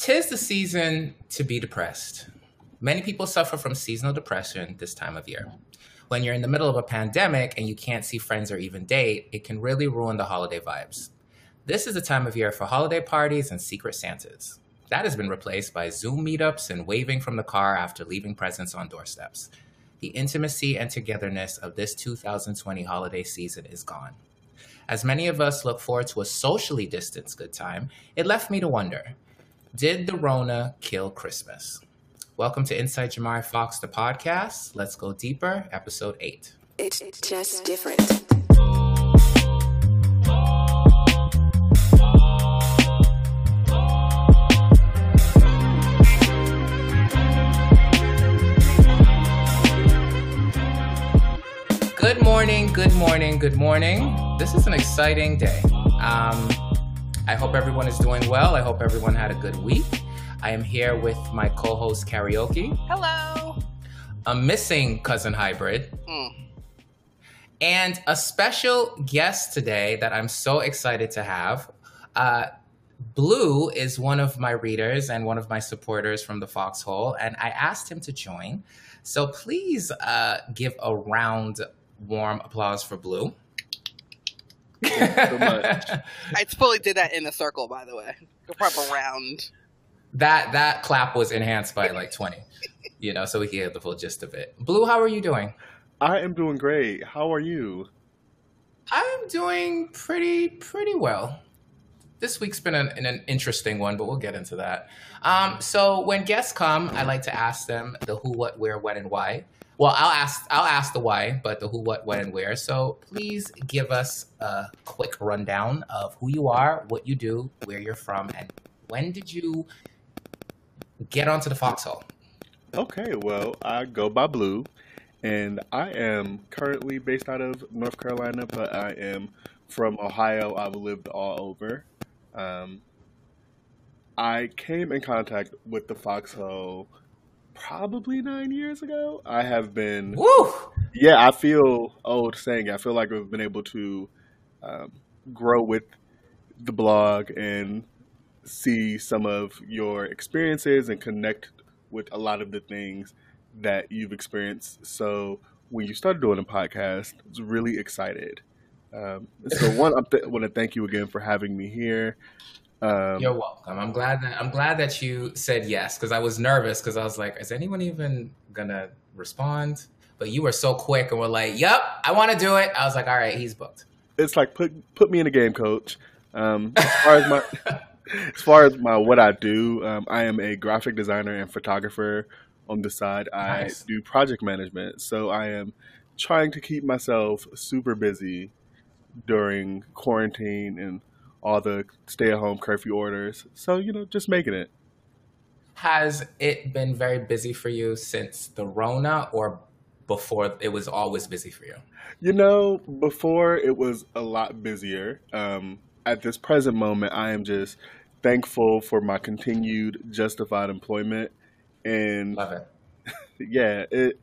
Tis the season to be depressed. Many people suffer from seasonal depression this time of year. When you're in the middle of a pandemic and you can't see friends or even date, it can really ruin the holiday vibes. This is the time of year for holiday parties and secret Santas. That has been replaced by Zoom meetups and waving from the car after leaving presents on doorsteps. The intimacy and togetherness of this 2020 holiday season is gone. As many of us look forward to a socially distanced good time, it left me to wonder Did the Rona kill Christmas? Welcome to Inside Jamari Fox, the podcast. Let's go deeper, episode 8. It's just different. Good morning, good morning, good morning. This is an exciting day. Um, I hope everyone is doing well. I hope everyone had a good week. I am here with my co host, Karaoke, Hello. a missing cousin hybrid, Mm. and a special guest today that I'm so excited to have. Uh, Blue is one of my readers and one of my supporters from the Foxhole, and I asked him to join. So please uh, give a round, warm applause for Blue. So much. I totally did that in a circle, by the way. Go proper round. that that clap was enhanced by like 20, you know, so we can get the full gist of it. Blue, how are you doing? I am doing great. How are you? I'm doing pretty pretty well. This week's been an, an interesting one, but we'll get into that. Um, so when guests come, I like to ask them the who, what, where, when, and why. Well, I'll ask I'll ask the why, but the who, what, when, and where. So please give us a quick rundown of who you are, what you do, where you're from, and when did you get onto the foxhole? Okay, well, I go by Blue, and I am currently based out of North Carolina, but I am from Ohio. I've lived all over. Um, I came in contact with the foxhole probably nine years ago. I have been Woo! yeah, I feel old saying it. I feel like I've been able to um, grow with the blog and see some of your experiences and connect with a lot of the things that you've experienced. So when you started doing a podcast, I was really excited. Um, so one, I th- want to thank you again for having me here. Um, You're welcome. I'm glad that I'm glad that you said yes because I was nervous because I was like, is anyone even gonna respond? But you were so quick and were like, "Yep, I want to do it." I was like, "All right, he's booked." it's like put put me in a game, coach. Um, as far as my as far as my what I do, um, I am a graphic designer and photographer. On the side, I do project management, so I am trying to keep myself super busy during quarantine and all the stay-at-home curfew orders. So you know, just making it. Has it been very busy for you since the Rona, or before it was always busy for you? You know, before it was a lot busier. Um, at this present moment, I am just thankful for my continued justified employment, and Love it. yeah, it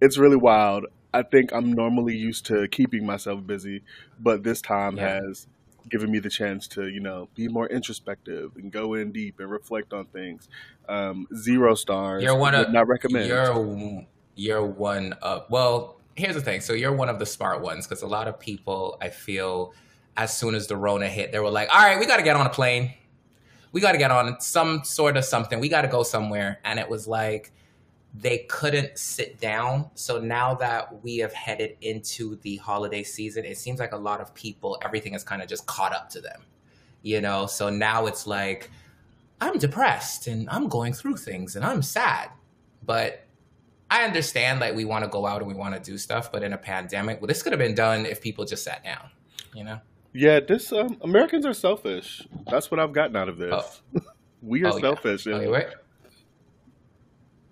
it's really wild. I think I'm normally used to keeping myself busy, but this time Yeah. has given me the chance to, you know, be more introspective and go in deep and reflect on things. Um, zero stars. You're one of not recommend. You're you're one of well. Here's the thing. So you're one of the smart ones because a lot of people, I feel, as soon as the Rona hit, they were like, "All right, we got to get on a plane. We got to get on some sort of something. We got to go somewhere." And it was like they couldn't sit down. So now that we have headed into the holiday season, it seems like a lot of people, everything is kind of just caught up to them. You know, so now it's like I'm depressed and I'm going through things and I'm sad. But I understand like we want to go out and we want to do stuff, but in a pandemic, well, this could have been done if people just sat down, you know? Yeah, this um, Americans are selfish. That's what I've gotten out of this. we are Oh, selfish. And- we're,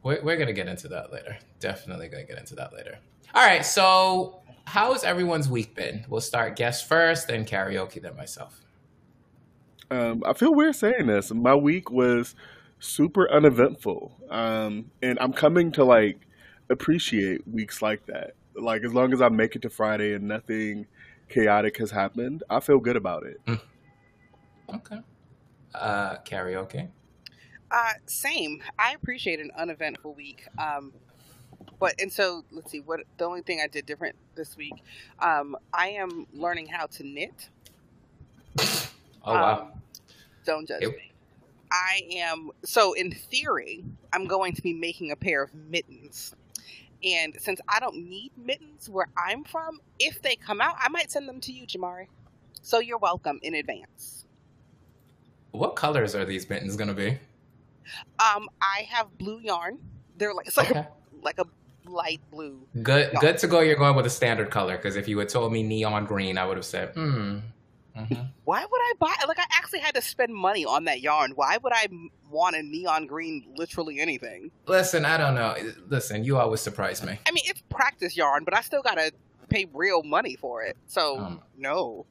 we're, we're going to get into that later. Definitely going to get into that later. All right, so how has everyone's week been? We'll start guest first, then karaoke, then myself. Um, I feel weird saying this. My week was super uneventful, um, and I'm coming to like appreciate weeks like that. Like as long as I make it to Friday and nothing chaotic has happened, I feel good about it. Okay. Uh, karaoke. Uh, same. I appreciate an uneventful week. Um, but and so let's see what the only thing I did different this week. Um, I am learning how to knit. Oh wow. Um, don't judge Yep. me. I am so in theory, I'm going to be making a pair of mittens. And since I don't need mittens where I'm from, if they come out, I might send them to you, Jamari. So you're welcome in advance. What colors are these mittens gonna be? Um, I have blue yarn. They're like it's like Okay. a, like a light blue. Good. No. Good to go. You're going with a standard color because if you had told me neon green, I would have said, hmm. mhm. Why would I buy? Like I actually had to spend money on that yarn. Why would I want a neon green? Literally anything. Listen, I don't know. Listen, you always surprise me. I mean, it's practice yarn, but I still gotta pay real money for it. So Um, no.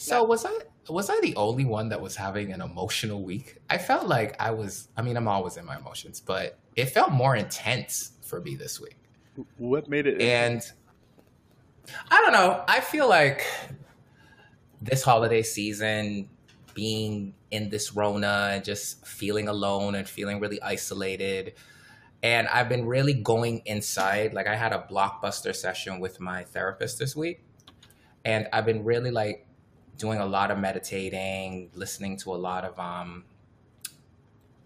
So was I was I the only one that was having an emotional week? I felt like I was. I mean, I'm always in my emotions, but it felt more intense for me this week. What made it? And I don't know. I feel like this holiday season, being in this Rona and just feeling alone and feeling really isolated. And I've been really going inside. Like I had a blockbuster session with my therapist this week. And I've been really like doing a lot of meditating, listening to a lot of um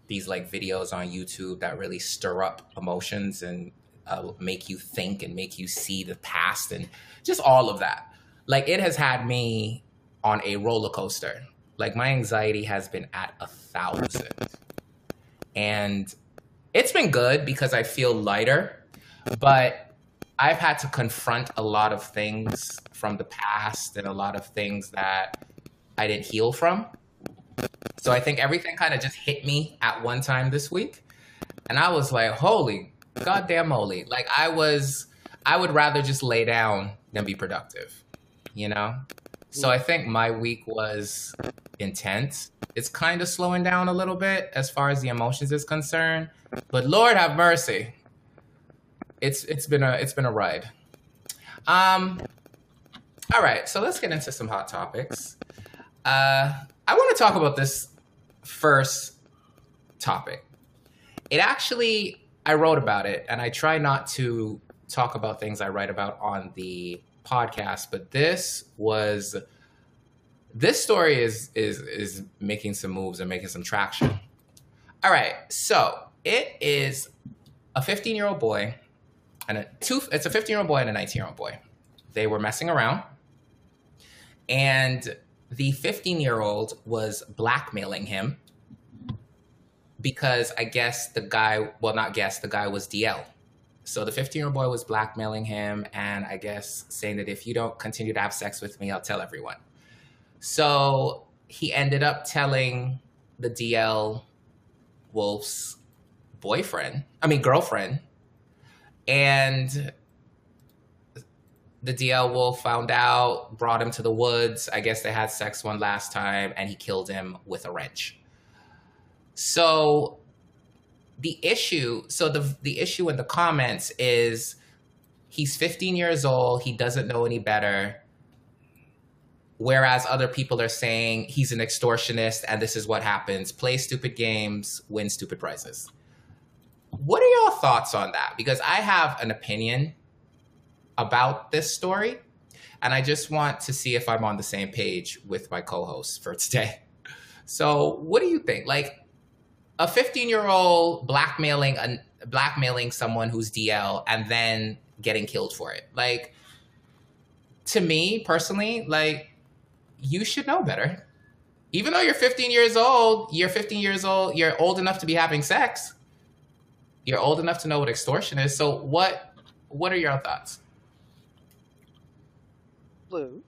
these like videos on YouTube that really stir up emotions and uh, make you think and make you see the past and just all of that. Like it has had me on a roller coaster. Like my anxiety has been at a thousand. And it's been good because I feel lighter, but I've had to confront a lot of things from the past and a lot of things that I didn't heal from. So I think everything kind of just hit me at one time this week. And I was like, holy goddamn moly. Like I was, I would rather just lay down than be productive, you know? So I think my week was intense. It's kind of slowing down a little bit as far as the emotions is concerned, but Lord have mercy. It's it's been a it's been a ride. Um all right, so let's get into some hot topics. Uh I want to talk about this first topic. It actually I wrote about it and I try not to talk about things I write about on the podcast, but this was this story is is is making some moves and making some traction. All right, so it is a 15 year old boy and a two. It's a 15 year old boy and a 19 year old boy. They were messing around, and the 15 year old was blackmailing him because I guess the guy, well, not guess, the guy was DL. So the 15 year old boy was blackmailing him and I guess saying that if you don't continue to have sex with me, I'll tell everyone. So he ended up telling the DL Wolf's boyfriend, I mean, girlfriend. And the DL Wolf found out, brought him to the woods. I guess they had sex one last time and he killed him with a wrench. So the issue so the the issue in the comments is he's 15 years old he doesn't know any better whereas other people are saying he's an extortionist and this is what happens play stupid games win stupid prizes what are your thoughts on that because i have an opinion about this story and i just want to see if i'm on the same page with my co-host for today so what do you think like a 15 year old blackmailing a, blackmailing someone who's DL and then getting killed for it. Like to me personally, like you should know better. Even though you're 15 years old, you're 15 years old, you're old enough to be having sex. You're old enough to know what extortion is. So what what are your thoughts? Blue.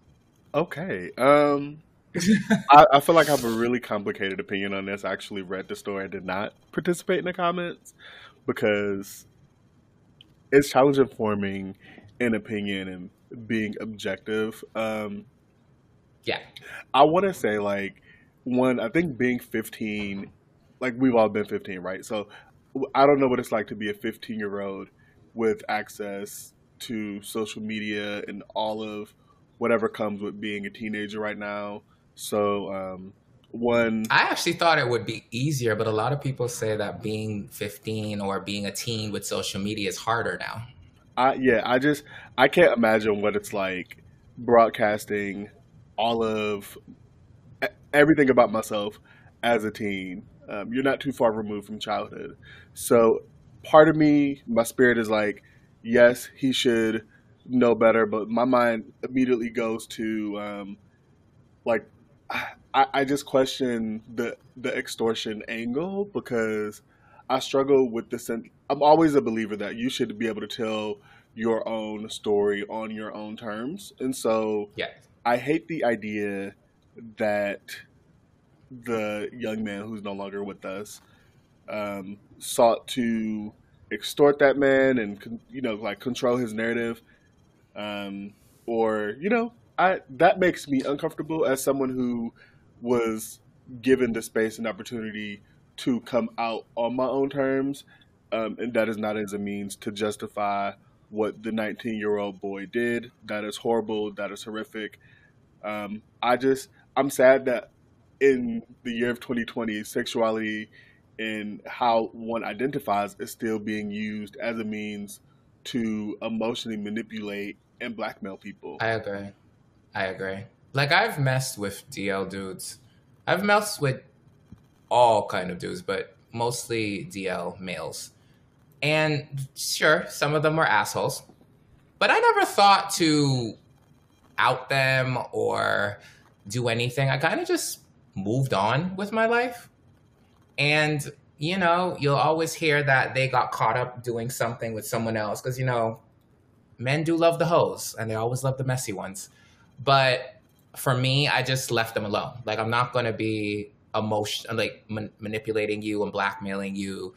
Okay. Um, I, I feel like I have a really complicated opinion on this. I actually read the story. I did not participate in the comments because it's challenging forming an opinion and being objective. Um, Yeah. I want to say like one. I think being 15, like we've all been 15, right? So I don't know what it's like to be a 15 year old with access to social media and all of whatever comes with being a teenager right now. So um, one. I actually thought it would be easier, but a lot of people say that being 15 or being a teen with social media is harder now. I yeah, I just I can't imagine what it's like broadcasting all of everything about myself as a teen. Um, you're not too far removed from childhood, so part of me, my spirit is like, yes, he should know better, but my mind immediately goes to um, like I, I just question the the extortion angle because I struggle with the sense. I'm always a believer that you should be able to tell your own story on your own terms, and so Yeah. I hate the idea that the young man who's no longer with us um, sought to extort that man and you know like control his narrative, um, or you know I that makes me uncomfortable as someone who was given the space and opportunity to come out on my own terms, um, and that is not as a means to justify what the 19 year old boy did. That is horrible. That is horrific. Um, I just, I'm sad that in the year of 2020, sexuality and how one identifies is still being used as a means to emotionally manipulate and blackmail people. I agree. I agree. Like I've messed with DL dudes. I've messed with all kind of dudes, but mostly DL males. And sure, some of them were assholes. But I never thought to out them or do anything. I kind of just moved on with my life. And, you know, you'll always hear that they got caught up doing something with someone else because, you know, men do love the hoes and they always love the messy ones. But for me, I just left them alone. Like, I'm not going to be emotion like man- manipulating you and blackmailing you.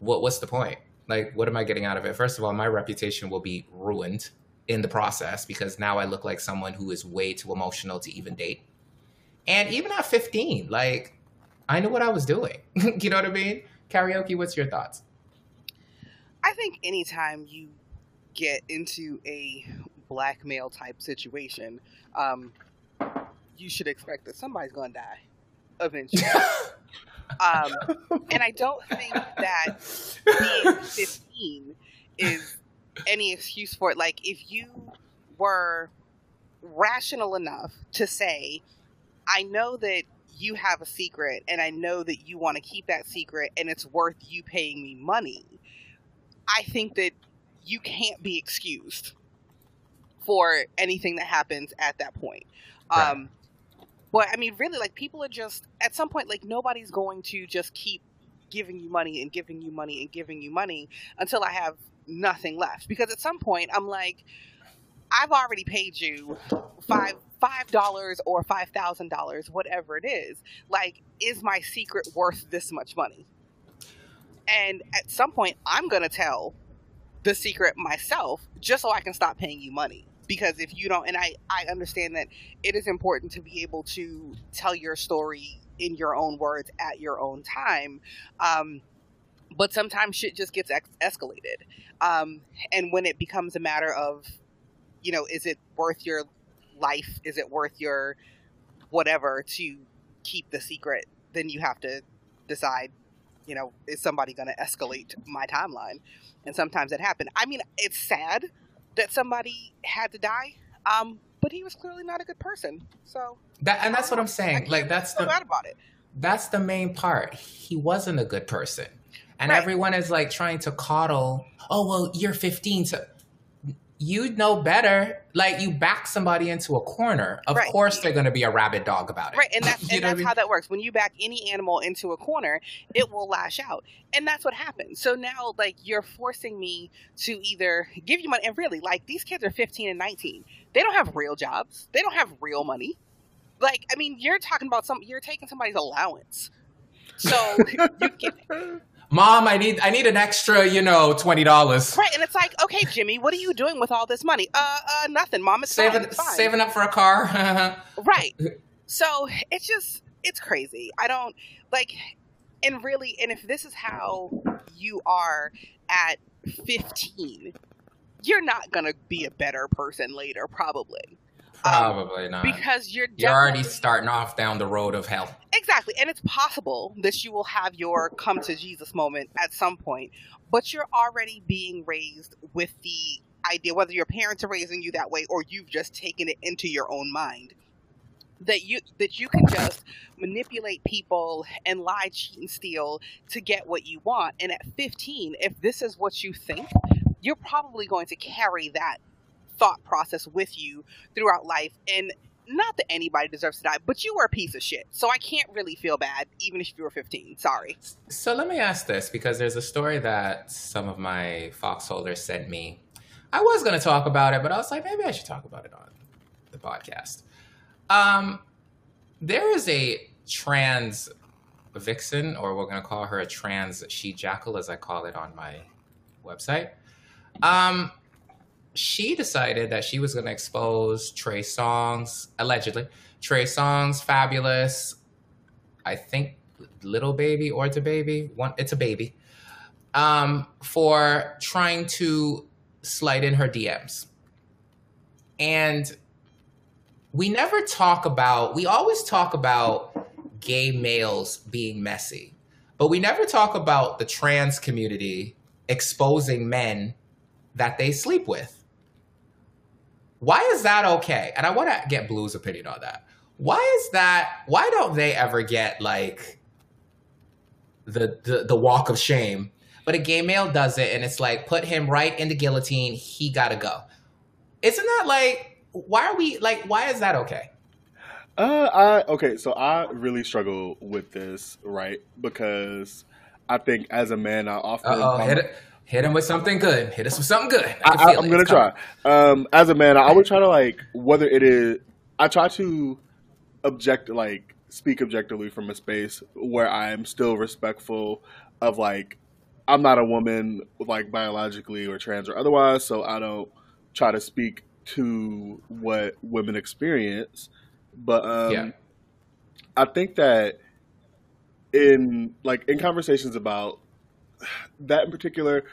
What what's the point? Like, what am I getting out of it? First of all, my reputation will be ruined in the process because now I look like someone who is way too emotional to even date. And even at 15, like I knew what I was doing. you know what I mean? Karaoke, what's your thoughts? I think anytime you get into a blackmail type situation, um, you should expect that somebody's going to die eventually. um, and I don't think that being 15 is any excuse for it. Like, if you were rational enough to say, I know that you have a secret and I know that you want to keep that secret and it's worth you paying me money, I think that you can't be excused for anything that happens at that point. Right. Um, but I mean, really, like people are just at some point, like nobody's going to just keep giving you money and giving you money and giving you money until I have nothing left. Because at some point, I'm like, I've already paid you five five dollars or five thousand dollars, whatever it is. Like, is my secret worth this much money? And at some point, I'm gonna tell the secret myself just so I can stop paying you money. Because if you don't, and I, I understand that it is important to be able to tell your story in your own words at your own time. Um, but sometimes shit just gets ex- escalated. Um, and when it becomes a matter of, you know, is it worth your life? Is it worth your whatever to keep the secret? Then you have to decide, you know, is somebody going to escalate my timeline? And sometimes it happened. I mean, it's sad that somebody had to die, um, but he was clearly not a good person. So That and that's what I'm saying. Like that's the bad about it. that's the main part. He wasn't a good person. And Right. everyone is like trying to coddle, oh well, you're 15, so you know better. Like you back somebody into a corner. Of Right. course they're gonna be a rabid dog about it. Right, and that's and what I mean? how that works. When you back any animal into a corner, it will lash out, and that's what happens. So now, like, you're forcing me to either give you money, and really, like, these kids are 15 and 19. They don't have real jobs. They don't have real money. Like, I mean, you're talking about some. You're taking somebody's allowance. So you get Mom, I need I need an extra, you know, twenty dollars. right, and it's like, okay, Jimmy, what are you doing with all this money? Uh, uh, nothing, Mom. It's fine. Saving saving up for a car. Right. So it's just it's crazy. I don't like and really and if this is how you are at 15, you're not going to be a better person later probably. Probably not. because you're You're already starting off down the road of hell. Exactly. And it's possible that you will have your come to Jesus moment at some point, but you're already being raised with the idea, whether your parents are raising you that way or you've just taken it into your own mind. That you that you can just manipulate people and lie, cheat, and steal to get what you want. And at 15, if this is what you think, you're probably going to carry that thought process with you throughout life. And not that anybody deserves to die, but you were a piece of shit. So I can't really feel bad, even if you were 15. Sorry. So let me ask this because there's a story that some of my foxholers sent me. I was going to talk about it, but I was like, maybe I should talk about it on the podcast. Um, there is a trans vixen, or we're going to call her a trans she jackal, as I call it on my website. Um, she decided that she was going to expose Trey Songz, allegedly, Trey Songz, Fabolous, I think Lil Baby or it's DaBaby one it's DaBaby um for trying to slide in her dms and we never talk about we always talk about gay males being messy but we never talk about the trans community exposing men that they sleep with why is that okay? And i want to get blue's opinion on that. Why is that why don't they ever get like the, the the walk of shame? But a gay male does it and it's like put him right in the guillotine he gotta go. Isn't that like why are we like why is that okay? Uh, I okay. So I really struggle with this, right? Because I think as a man, I often uh-oh hit, it, hit him with something good hit us with something good I, can I, feel I'm gonna It's try. Um, as a man, I always try to like whether it is. I try to object, like speak objectively from a space where I'm still respectful of like I'm not a woman, like biologically or trans or otherwise, so I don't try to speak to what women experience. But um, Yeah. I think that in like in conversations about that in particular,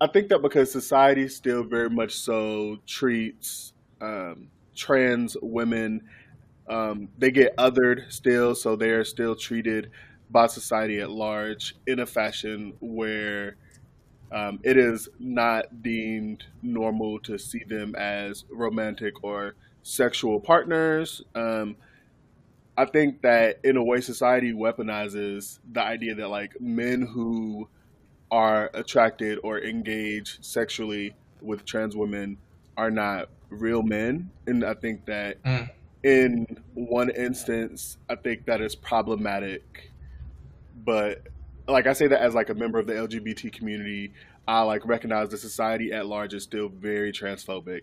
I think that because society still very much so treats um, trans women, um, they get othered still, so they are still treated by society at large in a fashion where um, it is not deemed normal to see them as romantic or sexual partners. Um, I think that in a way, society weaponizes the idea that like men who are attracted or engage sexually with trans women are not real men, and I think that Mm. in one instance, I think that is problematic. But like I say that as like a member of the LGBT community, I like recognize the society at large is still very transphobic,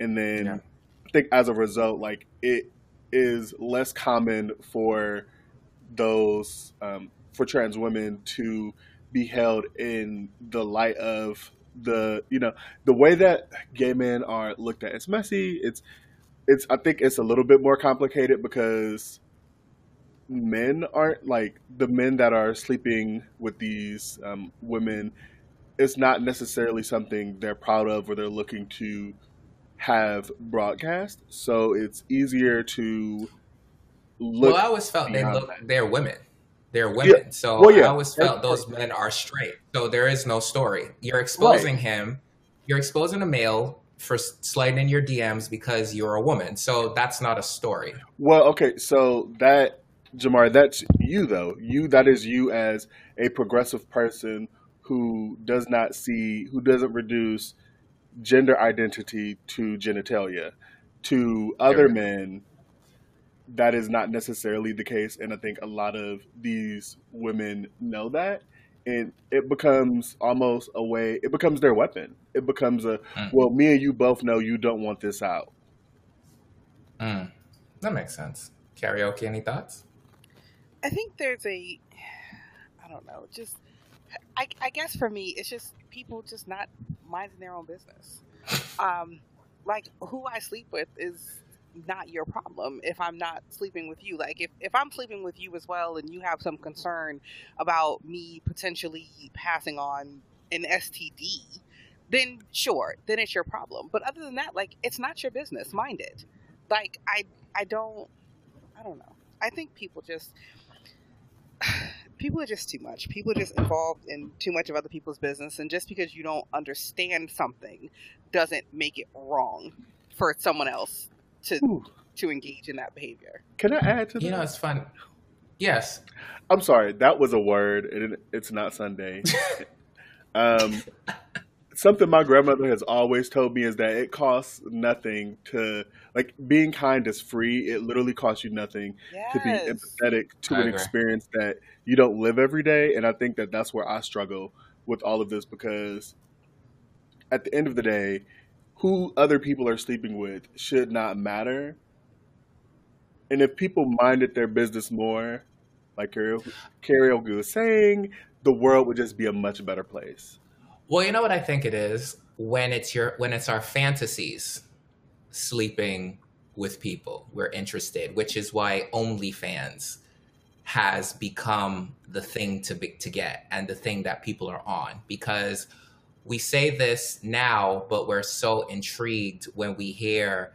and then Yeah. I think as a result, like it is less common for those um, for trans women to be held in the light of the you know the way that gay men are looked at. It's messy. It's it's I think it's a little bit more complicated because men aren't like the men that are sleeping with these um, women. It's not necessarily something they're proud of or they're looking to have broadcast. So it's easier to look. well i always felt they look they're women they're women. So Well, yeah. i always felt That's- those men are straight. So there is no story. You're exposing him. You're exposing a male for sliding in your dms because you're a woman. So that's not a story. Well, okay, so that Jamar, that's you though. You that is you as a progressive person who does not see, who doesn't reduce gender identity to genitalia. To other men, that is not necessarily the case, and I think a lot of these women know that, and it becomes almost a way. It becomes their weapon. It becomes a Mm. well, me and you both know you don't want this out. Mm, that makes sense karaoke any thoughts I think there's a, I don't know, just, I, I guess for me, it's just people just not minding their own business. Um, like who I sleep with is not your problem if I'm not sleeping with you. Like if, if I'm sleeping with you as well and you have some concern about me potentially passing on an STD, then sure, then it's your problem. But other than that, like it's not your business. Mind it. Like I I don't I don't know. I think people just people are just too much. People are just involved in too much of other people's business and just because you don't understand something doesn't make it wrong for someone else to Ooh. to engage in that behavior. Can I add to that? You know, it's fun. Yes. I'm sorry, that was a word. and it's not Sunday. um, something my grandmother has always told me is that it costs nothing to like being kind is free. It literally costs you nothing to be empathetic to I an agree. experience that you don't live every day. And I think that that's where I struggle with all of this because at the end of the day, who other people are sleeping with should not matter. And if people minded their business more, like karaoke, was saying, the world would just be a much better place. Well, you know what I think it is when it's your when it's our fantasies sleeping with people we're interested, which is why OnlyFans has become the thing to be, to get and the thing that people are on because we say this now, but we're so intrigued when we hear,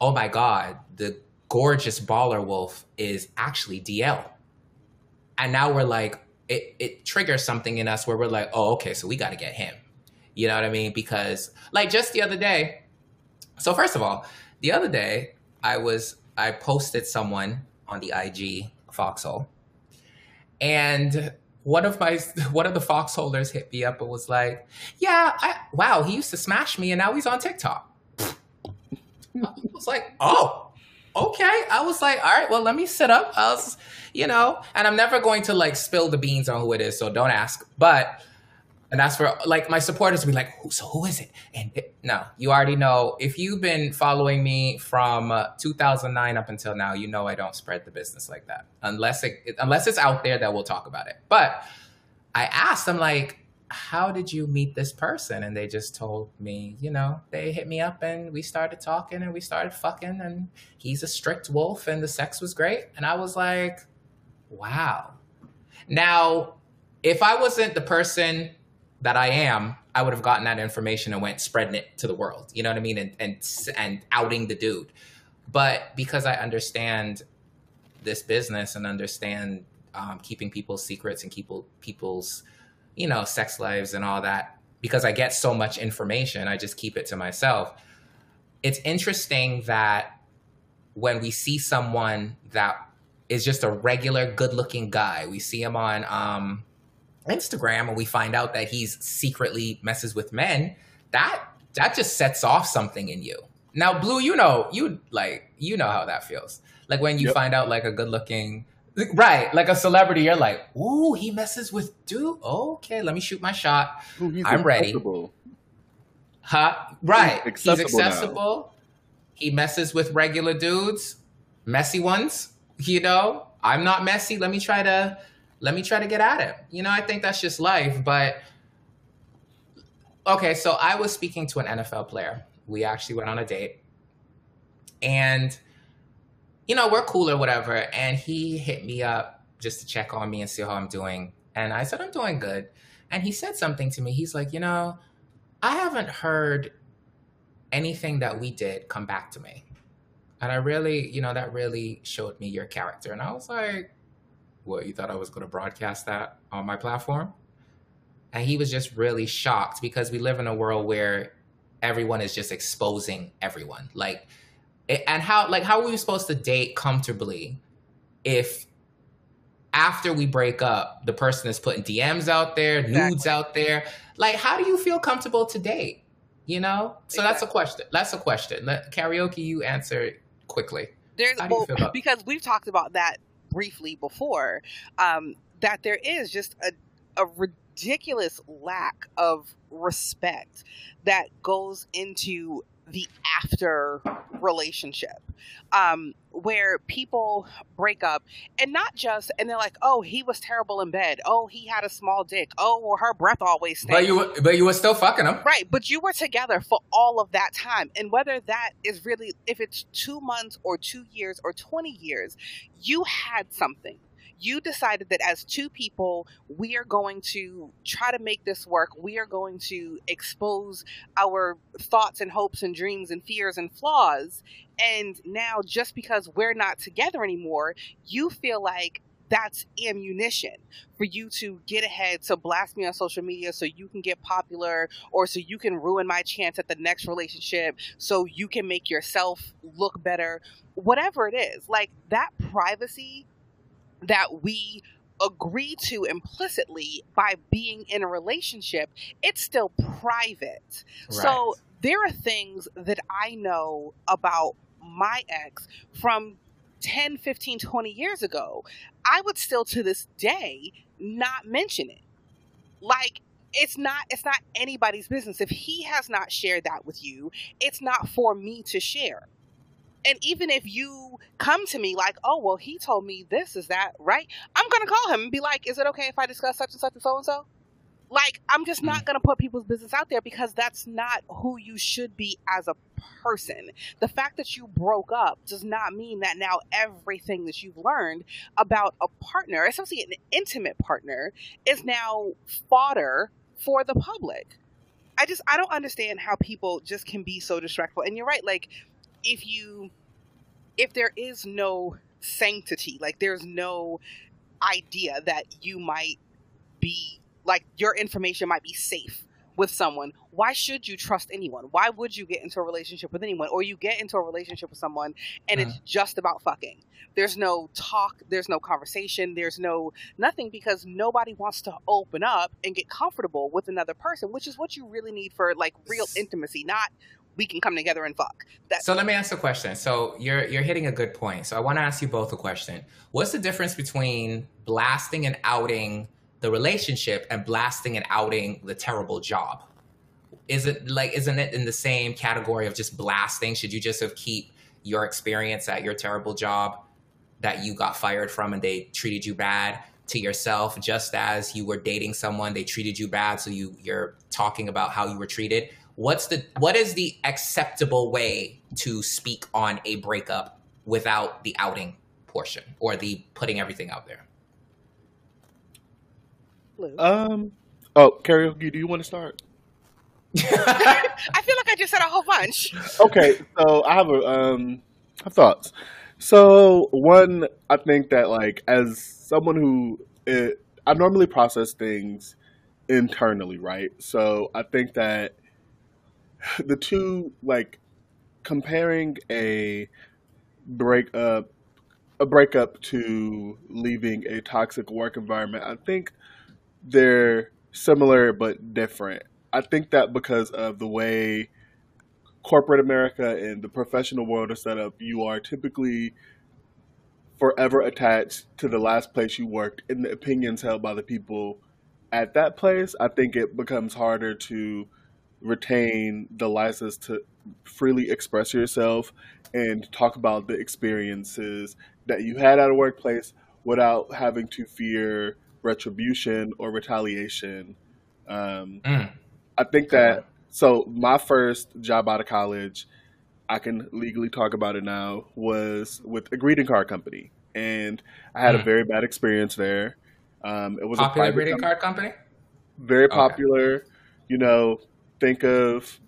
"Oh my God, the gorgeous baller wolf is actually DL," and now we're like, it it triggers something in us where we're like, "Oh, okay, so we got to get him." You know what I mean? Because like just the other day, so first of all, the other day I was I posted someone on the IG foxhole, and one of my one of the foxholers hit me up and was like, "Yeah, I, wow, he used to smash me, and now he's on TikTok." I was like, "Oh, okay." I was like, "All right, well, let me sit up." I was, you know, and I'm never going to like spill the beans on who it is, so don't ask. But and that's for like my supporters will be like, so who is it? And it, no, you already know. If you've been following me from uh, 2009 up until now, you know I don't spread the business like that unless it unless it's out there that we'll talk about it. But I asked them like, how did you meet this person? And they just told me, you know, they hit me up and we started talking and we started fucking and he's a strict wolf and the sex was great. And I was like, wow. Now, if I wasn't the person that I am, I would have gotten that information and went spreading it to the world. You know what I mean? And and and outing the dude. But because I understand this business and understand um, keeping people's secrets and people people's you know sex lives and all that, because I get so much information, I just keep it to myself. It's interesting that when we see someone that is just a regular good-looking guy, we see him on. Um, Instagram and we find out that he's secretly messes with men, that that just sets off something in you. Now, Blue, you know, you like you know how that feels. Like when you Yep. find out like a good looking right, like a celebrity, you're like, ooh, he messes with dude. Okay, let me shoot my shot. Ooh, he's I'm ready. accessible. Huh? Right. He's He's accessible now. accessible. He messes with regular dudes, messy ones. You know, I'm not messy. Let me try to let me try to get at it. You know, I think that's just life. But okay, so I was speaking to an NFL player. We actually went on a date, and you know, we're cool or whatever. And he hit me up just to check on me and see how I'm doing. And I said, I'm doing good. And he said something to me. He's like, you know, I haven't heard anything that we did come back to me. And I really, you know, that really showed me your character. And I was like, what, you thought I was going to broadcast that on my platform? And he was just really shocked because we live in a world where everyone is just exposing everyone. Like, and how, like, how are we supposed to date comfortably if after we break up, the person is putting DMs out there, nudes out there? Like, how do you feel comfortable to date? You know? So that's a question. That's a question. Let, karaoke, you answer quickly. There's How do you well, because we've talked about that briefly before. Um, that there is just a a ridiculous lack of respect that goes into the after relationship um, where people break up and not just and they're like oh he was terrible in bed oh he had a small dick oh well, her breath always stank But you, were- but you were still fucking him. Right, but you were together for all of that time. And whether that is really, if it's two months or two years or 20 years, you had something. You decided that as two people, we are going to try to make this work. We are going to expose our thoughts and hopes and dreams and fears and flaws. And now, just because we're not together anymore, you feel like that's ammunition for you to get ahead to blast me on social media so you can get popular or so you can ruin my chance at the next relationship so you can make yourself look better whatever it is like that privacy that we agree to implicitly by being in a relationship it's still private so there are things that i know about my ex from 10, 15, 20 years ago, I would still to this day not mention it. Like it's not it's not anybody's business. If he has not shared that with you, it's not for me to share. And even if you come to me like, oh well, he told me this is that, right? I'm gonna call him and be like, is it okay if I discuss such and such and so and so? Like, I'm just not going to put people's business out there because that's not who you should be as a person. The fact that you broke up does not mean that now everything that you've learned about a partner, especially an intimate partner, is now fodder for the public. I just, I don't understand how people just can be so distractful. And you're right, like, if you, if there is no sanctity, like, there's no idea that you might be like your information might be safe with someone, why should you trust anyone? Why would you get into a relationship with anyone? Or you get into a relationship with someone and it's mm. just about fucking. There's no talk, there's no conversation, there's no nothing because nobody wants to open up and get comfortable with another person, which is what you really need for like real intimacy, not we can come together and fuck. So let me ask a question. So you're you're hitting a good point. So I want to ask you both a question. What's the difference between blasting and outing the relationship and blasting and outing the terrible job? Is it like isn't it in the same category of just blasting? Should you just have keep your experience at your terrible job that you got fired from and they treated you bad to yourself just as you were dating someone they treated you bad so you you're talking about how you were treated what's the what is the acceptable way to speak on a breakup without the outing portion or the putting everything out there um. Oh, karaoke. Do you want to start? I feel like I just said a whole bunch. Okay, so I have a um, have thoughts. So one, I think that like as someone who it, I normally process things internally, right? So I think that the two like comparing a breakup a breakup to leaving a toxic work environment, I think they're similar but different. I think that because of the way corporate America and the professional world are set up, you are typically forever attached to the last place you worked and the opinions held by the people at that place. I think it becomes harder to retain the license to freely express yourself and talk about the experiences that you had at a workplace without having to fear retribution or retaliation. Um, mm. I think that so my first job out of college, I can legally talk about it now, was with a greeting card company, and I had mm. a very bad experience there. Um, it was popular a greeting card company. Very popular. Okay. You know, think of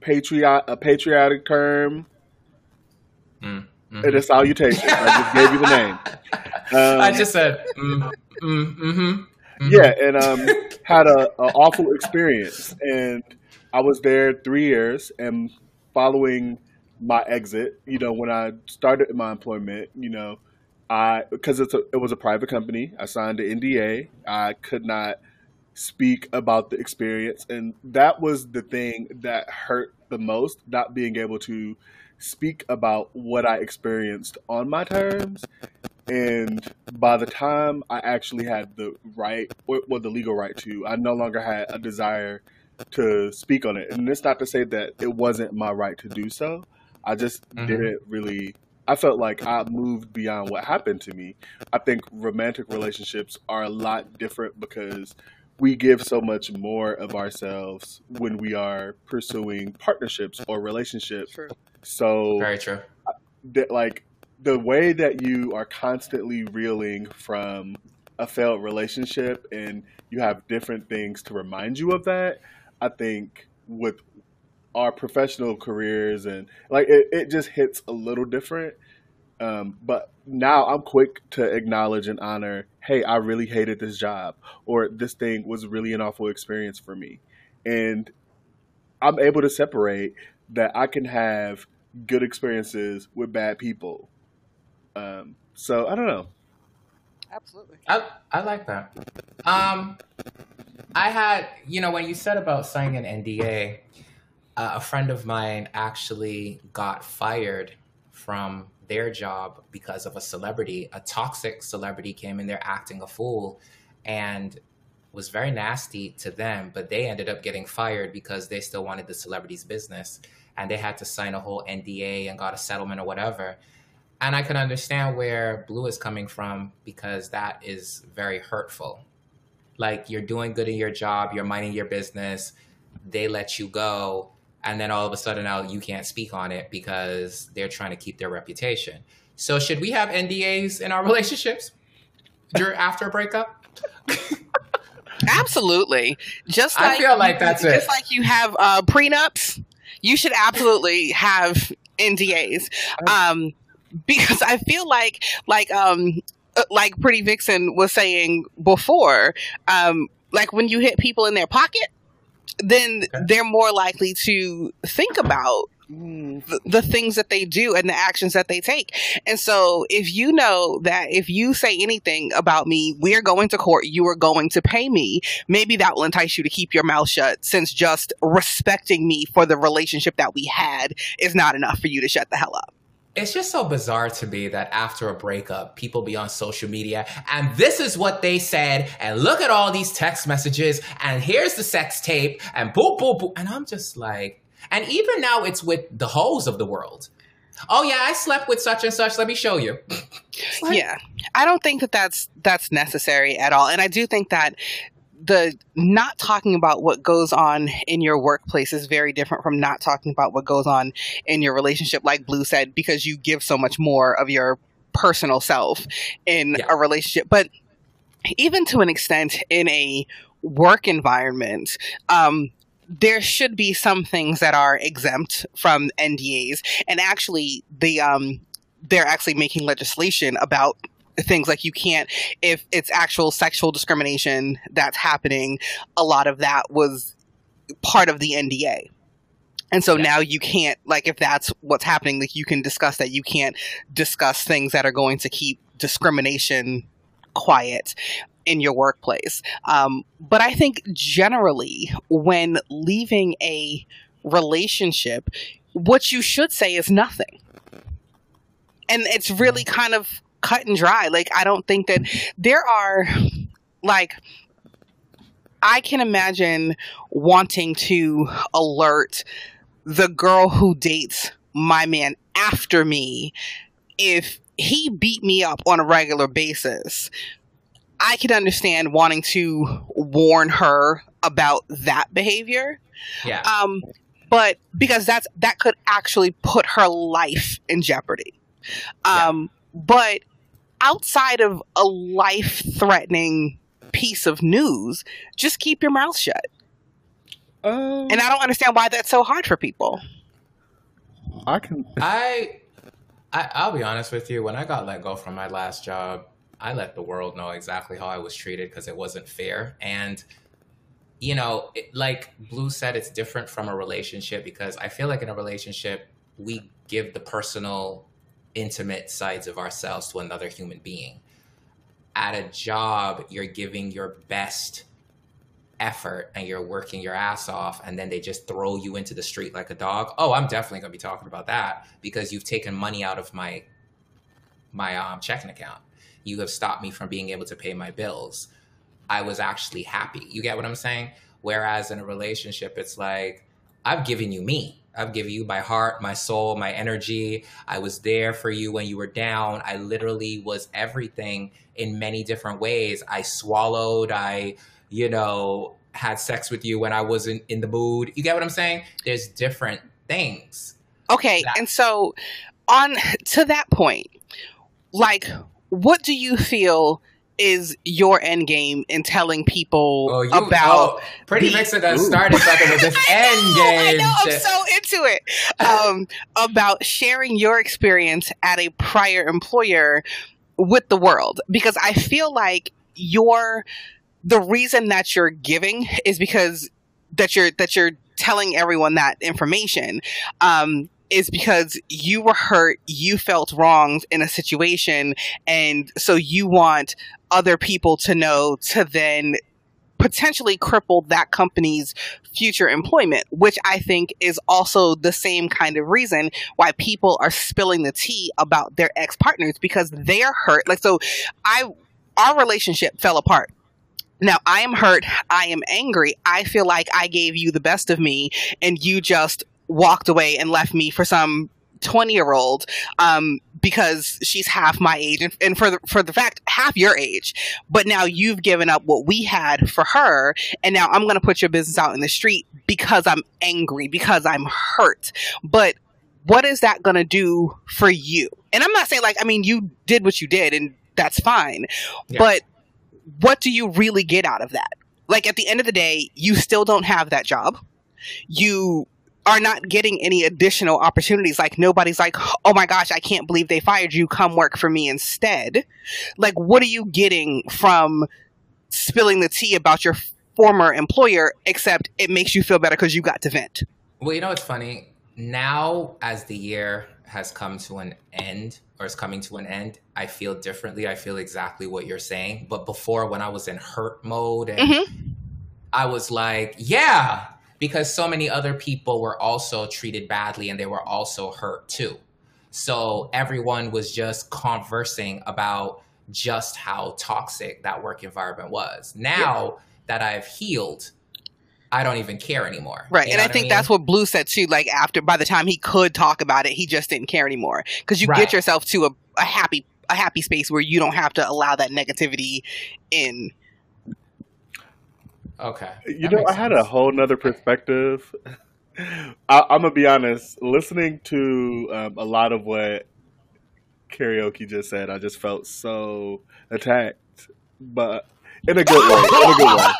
patriot a patriotic term. Mm. Mm-hmm. And a salutation. I just gave you the name. Um, I just said, mm, mm, mm-hmm, mm-hmm. yeah, and um, had a, a, awful experience. And I was there three years, and following my exit, you know, when I started my employment, you know, I because it's a, it was a private company, I signed an NDA. I could not speak about the experience, and that was the thing that hurt the most, not being able to speak about what I experienced on my terms. And by the time I actually had the right, or, well, the legal right to, I no longer had a desire to speak on it. And it's not to say that it wasn't my right to do so. I just mm-hmm. didn't really. I felt like I moved beyond what happened to me. I think romantic relationships are a lot different because we give so much more of ourselves when we are pursuing partnerships or relationships. True. So very true. That like the way that you are constantly reeling from a failed relationship and you have different things to remind you of that, I think with our professional careers and like it, it just hits a little different. Um, but now I'm quick to acknowledge and honor, hey, I really hated this job, or this thing was really an awful experience for me. And I'm able to separate that I can have good experiences with bad people. Um, so I don't know. Absolutely. I I like that. Um, I had you know when you said about signing an NDA, uh, a friend of mine actually got fired from their job because of a celebrity. A toxic celebrity came in there acting a fool, and was very nasty to them. But they ended up getting fired because they still wanted the celebrity's business, and they had to sign a whole NDA and got a settlement or whatever and I can understand where Blue is coming from because that is very hurtful. Like you're doing good in your job, you're minding your business, they let you go, and then all of a sudden now you can't speak on it because they're trying to keep their reputation. So should we have NDAs in our relationships during after a breakup? Absolutely. Just like I feel like that's just it. like you have uh, prenups, you should absolutely have NDAs. Um, because I feel like like um uh, like Pretty Vixen was saying before, um, like when you hit people in their pocket, then Okay. they're more likely to think about Mm, the, the things that they do and the actions that they take. And so if you know that if you say anything about me, we're going to court, you are going to pay me, maybe that will entice you to keep your mouth shut since just respecting me for the relationship that we had is not enough for you to shut the hell up. It's just so bizarre to me that after a breakup, people be on social media and this is what they said, and look at all these text messages, and here's the sex tape, and boop, boop, boop. And I'm just like, and even now it's with the hoes of the world. Oh, yeah, I slept with such and such. Let me show you. Yeah. I don't think that that's that's necessary at all. And I do think that the not talking about what goes on in your workplace is very different from not talking about what goes on in your relationship like Blue said because you give so much more of your personal self in Yeah. a relationship. But even to an extent in a work environment, um, there should be some things that are exempt from NDAs, and actually, the um, they're actually making legislation about things like you can't if it's actual sexual discrimination that's happening. A lot of that was part of the NDA. And so Yeah. now you can't, like, if that's what's happening, like, you can discuss that. You can't discuss things that are going to keep discrimination quiet in your workplace. Um, but I think generally, when leaving a relationship, what you should say is nothing. And it's really kind of cut and dry. Like, I don't think that there are, like, I can imagine wanting to alert the girl who dates my man after me if he beat me up on a regular basis. I can understand wanting to warn her about that behavior. Yeah. Um, but because that's that could actually put her life in jeopardy. Um, but outside of a life threatening piece of news, just keep your mouth shut. um, And I don't understand why that's so hard for people. I can. I, I I'll be honest with you. When I got let go from my last job, I let the world know exactly how I was treated because it wasn't fair. And you know, it, like Blue said, it's different from a relationship because I feel like in a relationship we give the personal, intimate sides of ourselves to another human being. At a job, you're giving your best effort and you're working your ass off and then they just throw you into the street like a dog. Oh i'm definitely going to be talking about that because you've taken money out of my my um, checking account. You have stopped me from being able to pay my bills. I was actually happy. You get what i'm saying? Whereas in a relationship it's like i've given you me i've given you my heart my soul my energy i was there for you when you were down i literally was everything in many different ways i swallowed i you know, had sex with you when I wasn't in the mood. You get what I'm saying? There's different things. Okay, Yeah. and so on to that point, like, what do you feel is your end game in telling people Oh, you, about? oh, Pretty the- started with this end know, I know, I'm so into it. Um, about sharing your experience at a prior employer with the world because I feel like your the reason that you're giving is because that you're that you're telling everyone that information um, is because you were hurt, you felt wronged in a situation, and so you want other people to know to then potentially cripple that company's future employment, which I think is also the same kind of reason why people are spilling the tea about their ex partners because they're hurt. Like, so I, our relationship fell apart. Now I am hurt. I am angry. I feel like I gave you the best of me and you just walked away and left me for some 20 year old um, because she's half my age and, and for the, for the fact half your age. But now you've given up what we had for her and now i'm going to put your business out in the street because i'm angry because i'm hurt. But what is that going to do for you? And i'm not saying like i mean you did what you did and that's fine. Yeah. but what do you really get out of that? Like at the end of the day you still don't have that job. You are not getting any additional opportunities. Like nobody's like, oh my gosh, I can't believe they fired you. Come work for me instead. Like, what are you getting from spilling the tea about your former employer? Except it makes you feel better because you got to vent. Well, you know what's funny? Now, as the year has come to an end, or is coming to an end, I feel differently. I feel exactly what you're saying. But before, when I was in hurt mode, and Mhm. I was like, yeah, because so many other people were also treated badly and they were also hurt too. So everyone was just conversing about just how toxic that work environment was. Now that I've healed, I don't even care anymore. Right. You and I think mean? that's what Blue said too. Like after, by the time he could talk about it, he just didn't care anymore. Cause you Right. get yourself to a, a happy, a happy space where you don't have to allow that negativity in. Okay. You That know, I had a whole nother perspective. I, I'm gonna be honest. Listening to um, a lot of what karaoke just said, I just felt so attacked, but in a good way. In a good way.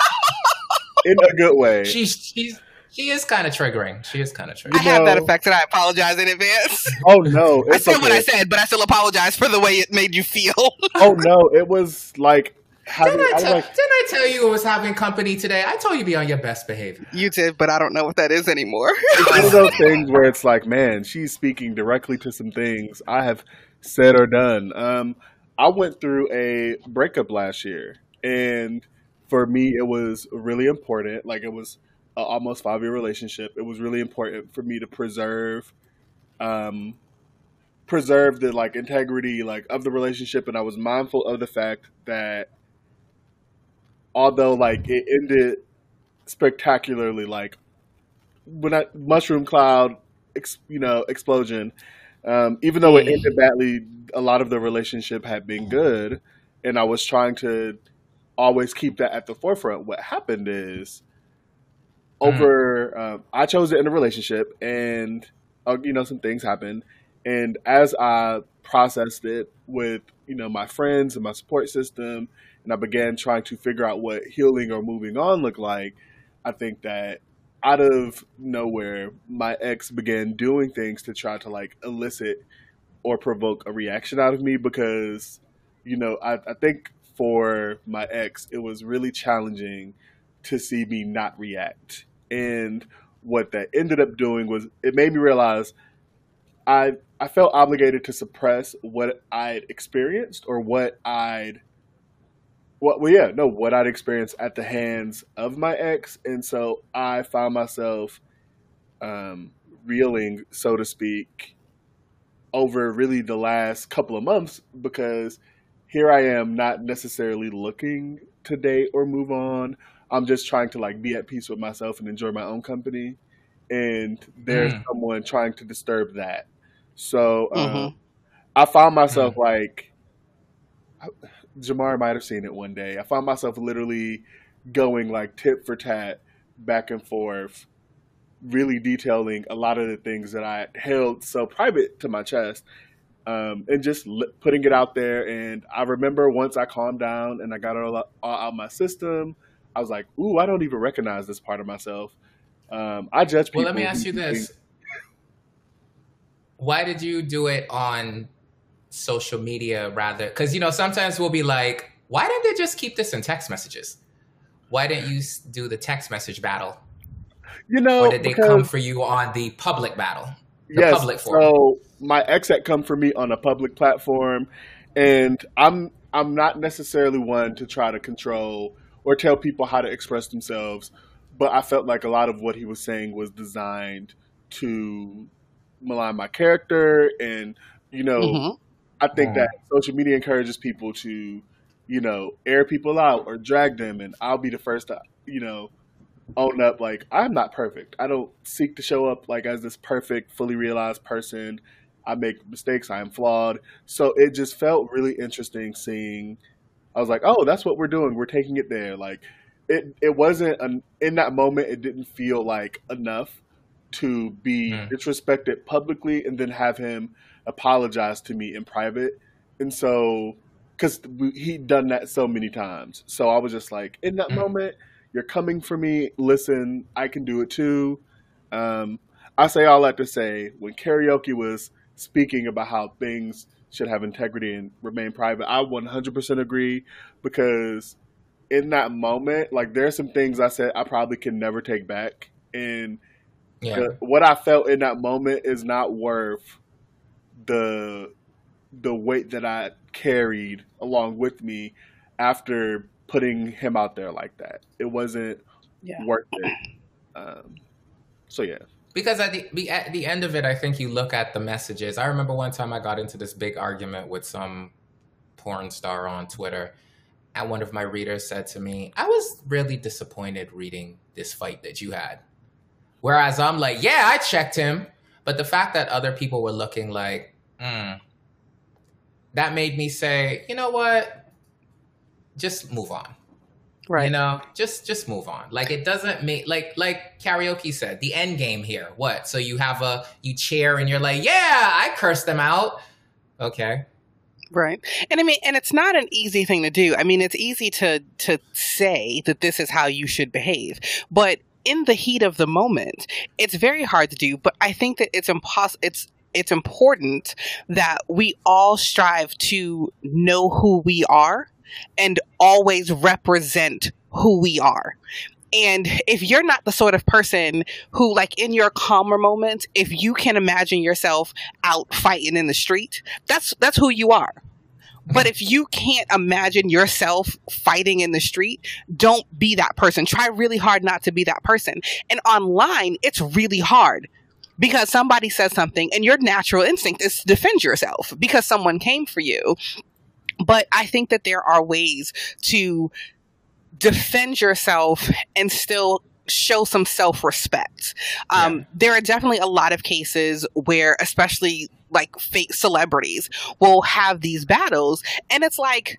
In a good way. She's she's she is kind of triggering. She is kind of triggering. I have that effect and I apologize in advance. oh no! I It's said what I said, but I still apologize for the way it made you feel. Oh no! It was like having. Didn't I, I tell, like, didn't I tell you it was having company today? I told you to be on your best behavior. you did, but I don't know what that is anymore. it's one of those things where it's like, man, she's speaking directly to some things I have said or done. Um, I went through a breakup last year, and for me, it was really important. Like it was a almost five year relationship. It was really important for me to preserve, um, preserve the like integrity like of the relationship, and I was mindful of the fact that although like it ended spectacularly, like when I mushroom cloud, ex, you know, explosion. Um, even though it Mm. ended badly, a lot of the relationship had been good, and I was trying to always keep that at the forefront. What happened is, over, um, I chose to end a relationship, and uh, you know, some things happened, and as I processed it with you know my friends and my support system, and I began trying to figure out what healing or moving on looked like. I think that out of nowhere, my ex began doing things to try to like elicit or provoke a reaction out of me because, you know, I, I think for my ex, it was really challenging to see me not react. And what that ended up doing was it made me realize I I felt obligated to suppress what I'd experienced or what I'd what well yeah no what I'd experienced at the hands of my ex, and so I found myself um, reeling, so to speak, over really the last couple of months because here I am not necessarily looking to date or move on. I'm just trying to like be at peace with myself and enjoy my own company, and there's Mm. someone trying to disturb that. So um, Mhm. I found myself like Jamar might have seen it one day. I found myself literally going like tit for tat, back and forth, really detailing a lot of the things that I held so private to my chest. um, and just li- putting it out there. And I remember once I calmed down and I got it all, out- all out my system, I was like, "Ooh, I don't even recognize this part of myself." Um, I judge people. Well, let me ask you this: Why did you do it on social media rather? Because you know sometimes we'll be like, "Why didn't they just keep this in text messages? Why didn't you do the text message battle, You know, or did they because- come for you on the public battle?" The yes. public forum. So my ex had come for me on a public platform, and I'm I'm not necessarily one to try to control or tell people how to express themselves, but I felt like a lot of what he was saying was designed to malign my character, and you know, Mhm. I think that social media encourages people to, you know, air people out or drag them, and I'll be the first to, you know, own up. Like I'm not perfect. I don't seek to show up like as this perfect, fully realized person. I make mistakes. I am flawed. So it just felt really interesting seeing. I was like, oh, that's what we're doing. We're taking it there. Like it. It wasn't an, in that moment. It didn't feel like enough to be Mm. disrespected publicly and then have him apologize to me in private. And so, because he'd done that so many times, so I was just like, in that Mm. moment, you're coming for me. Listen, I can do it too. Um, I say all that to say, when karaoke was speaking about how things should have integrity and remain private, I 100% agree because in that moment, like there are some things I said I probably can never take back, and yeah, what I felt in that moment is not worth the the weight that I carried along with me after putting him out there like that. It wasn't Yeah. worth it. Um, so yeah, because at the, the at the end of it, I think you look at the messages. I remember one time I got into this big argument with some porn star on Twitter, and one of my readers said to me, "I was really disappointed reading this fight that you had." Whereas I'm like, "Yeah, I checked him," but the fact that other people were looking like, mm, that made me say, "You know what? Just move on." Right. You know, just just move on. Like it doesn't make like like karaoke said, the end game here. What? So you have a you chair and you're like, yeah, I cursed them out. Okay. Right. And I mean, and it's not an easy thing to do. I mean, it's easy to to say that this is how you should behave, but in the heat of the moment, it's very hard to do. But I think that it's impossible It's it's important that we all strive to know who we are and always represent who we are. And if you're not the sort of person who, like, in your calmer moments, if you can imagine yourself out fighting in the street, that's that's who you are. But if you can't imagine yourself fighting in the street, don't be that person. Try really hard not to be that person. And online, it's really hard because somebody says something and your natural instinct is to defend yourself because someone came for you. But I think that there are ways to defend yourself and still show some self respect. Um, Yeah. There are definitely a lot of cases where, especially like fake celebrities, will have these battles, and it's like,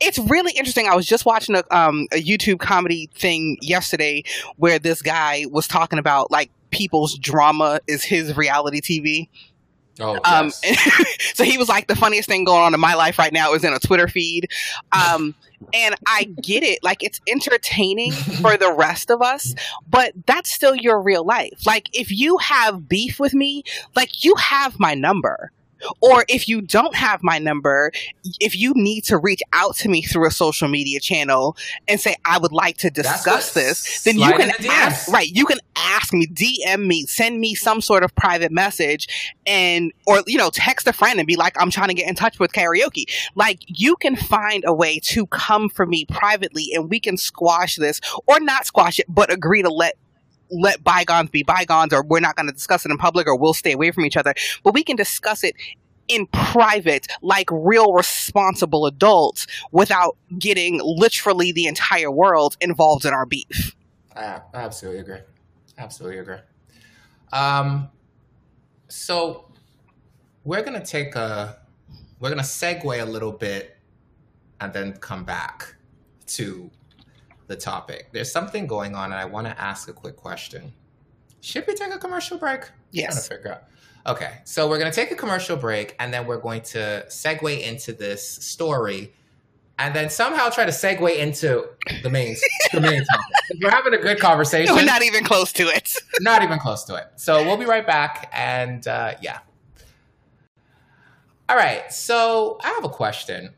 it's really interesting. I was just watching a, um, a YouTube comedy thing yesterday where this guy was talking about like people's drama is his reality TV. Oh, Um, yes. so he was like, the funniest thing going on in my life right now is in a Twitter feed. Um, and I get it. Like, it's entertaining for the rest of us, but that's still your real life. Like, if you have beef with me, like, you have my number. Or if you don't have my number, if you need to reach out to me through a social media channel and say, I would like to discuss this, then you can ask, right, you can ask me, DM me, send me some sort of private message and, or, you know, text a friend and be like, I'm trying to get in touch with karaoke. Like, you can find a way to come for me privately and we can squash this or not squash it, but agree to let let bygones be bygones or we're not going to discuss it in public or we'll stay away from each other but we can discuss it in private like real responsible adults without getting literally the entire world involved in our beef I absolutely agree. Absolutely agree. Um, so we're gonna take a we're gonna segue a little bit and then come back to the topic. There's something going on, and I want to ask a quick question. Should we take a commercial break? Yes. To figure out. Okay, so we're going to take a commercial break and then we're going to segue into this story and then somehow try to segue into the main, the main topic. We're having a good conversation. We're not even close to it. not even close to it. So we'll be right back. And uh, yeah. All right. So I have a question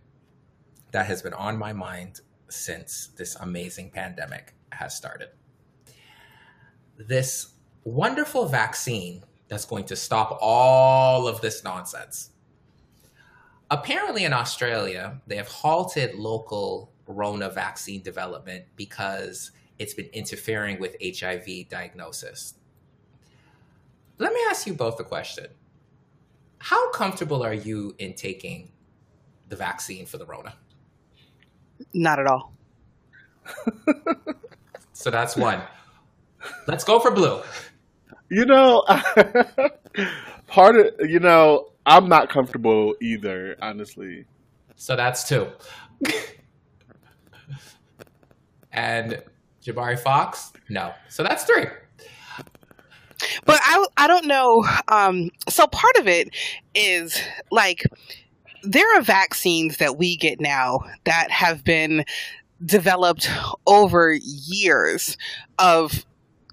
that has been on my mind since this amazing pandemic has started. This wonderful vaccine that's going to stop all of this nonsense. Apparently, in Australia, they have halted local Rona vaccine development because it's been interfering with HIV diagnosis. Let me ask you both a question. How comfortable are you in taking the vaccine for the Rona? Not at all. so that's one. Let's go for blue. You know, part of you know, I'm not comfortable either, honestly. So that's two. and Jamari Fox, no. So that's three. But I I don't know. Um, so part of it is like there are vaccines that we get now that have been developed over years of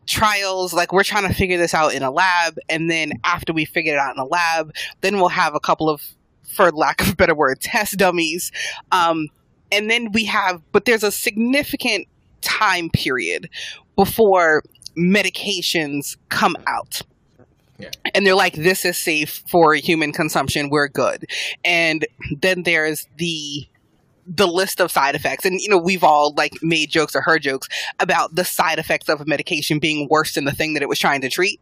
trials. Like we're trying to figure this out in a lab and then after we figure it out in a lab then we'll have a couple of for lack of a better word test dummies. Um, and then we have but there's a significant time period before medications come out Yeah. and they're like this is safe for human consumption we're good and then there's the the list of side effects and you know we've all like made jokes or heard jokes about the side effects of a medication being worse than the thing that it was trying to treat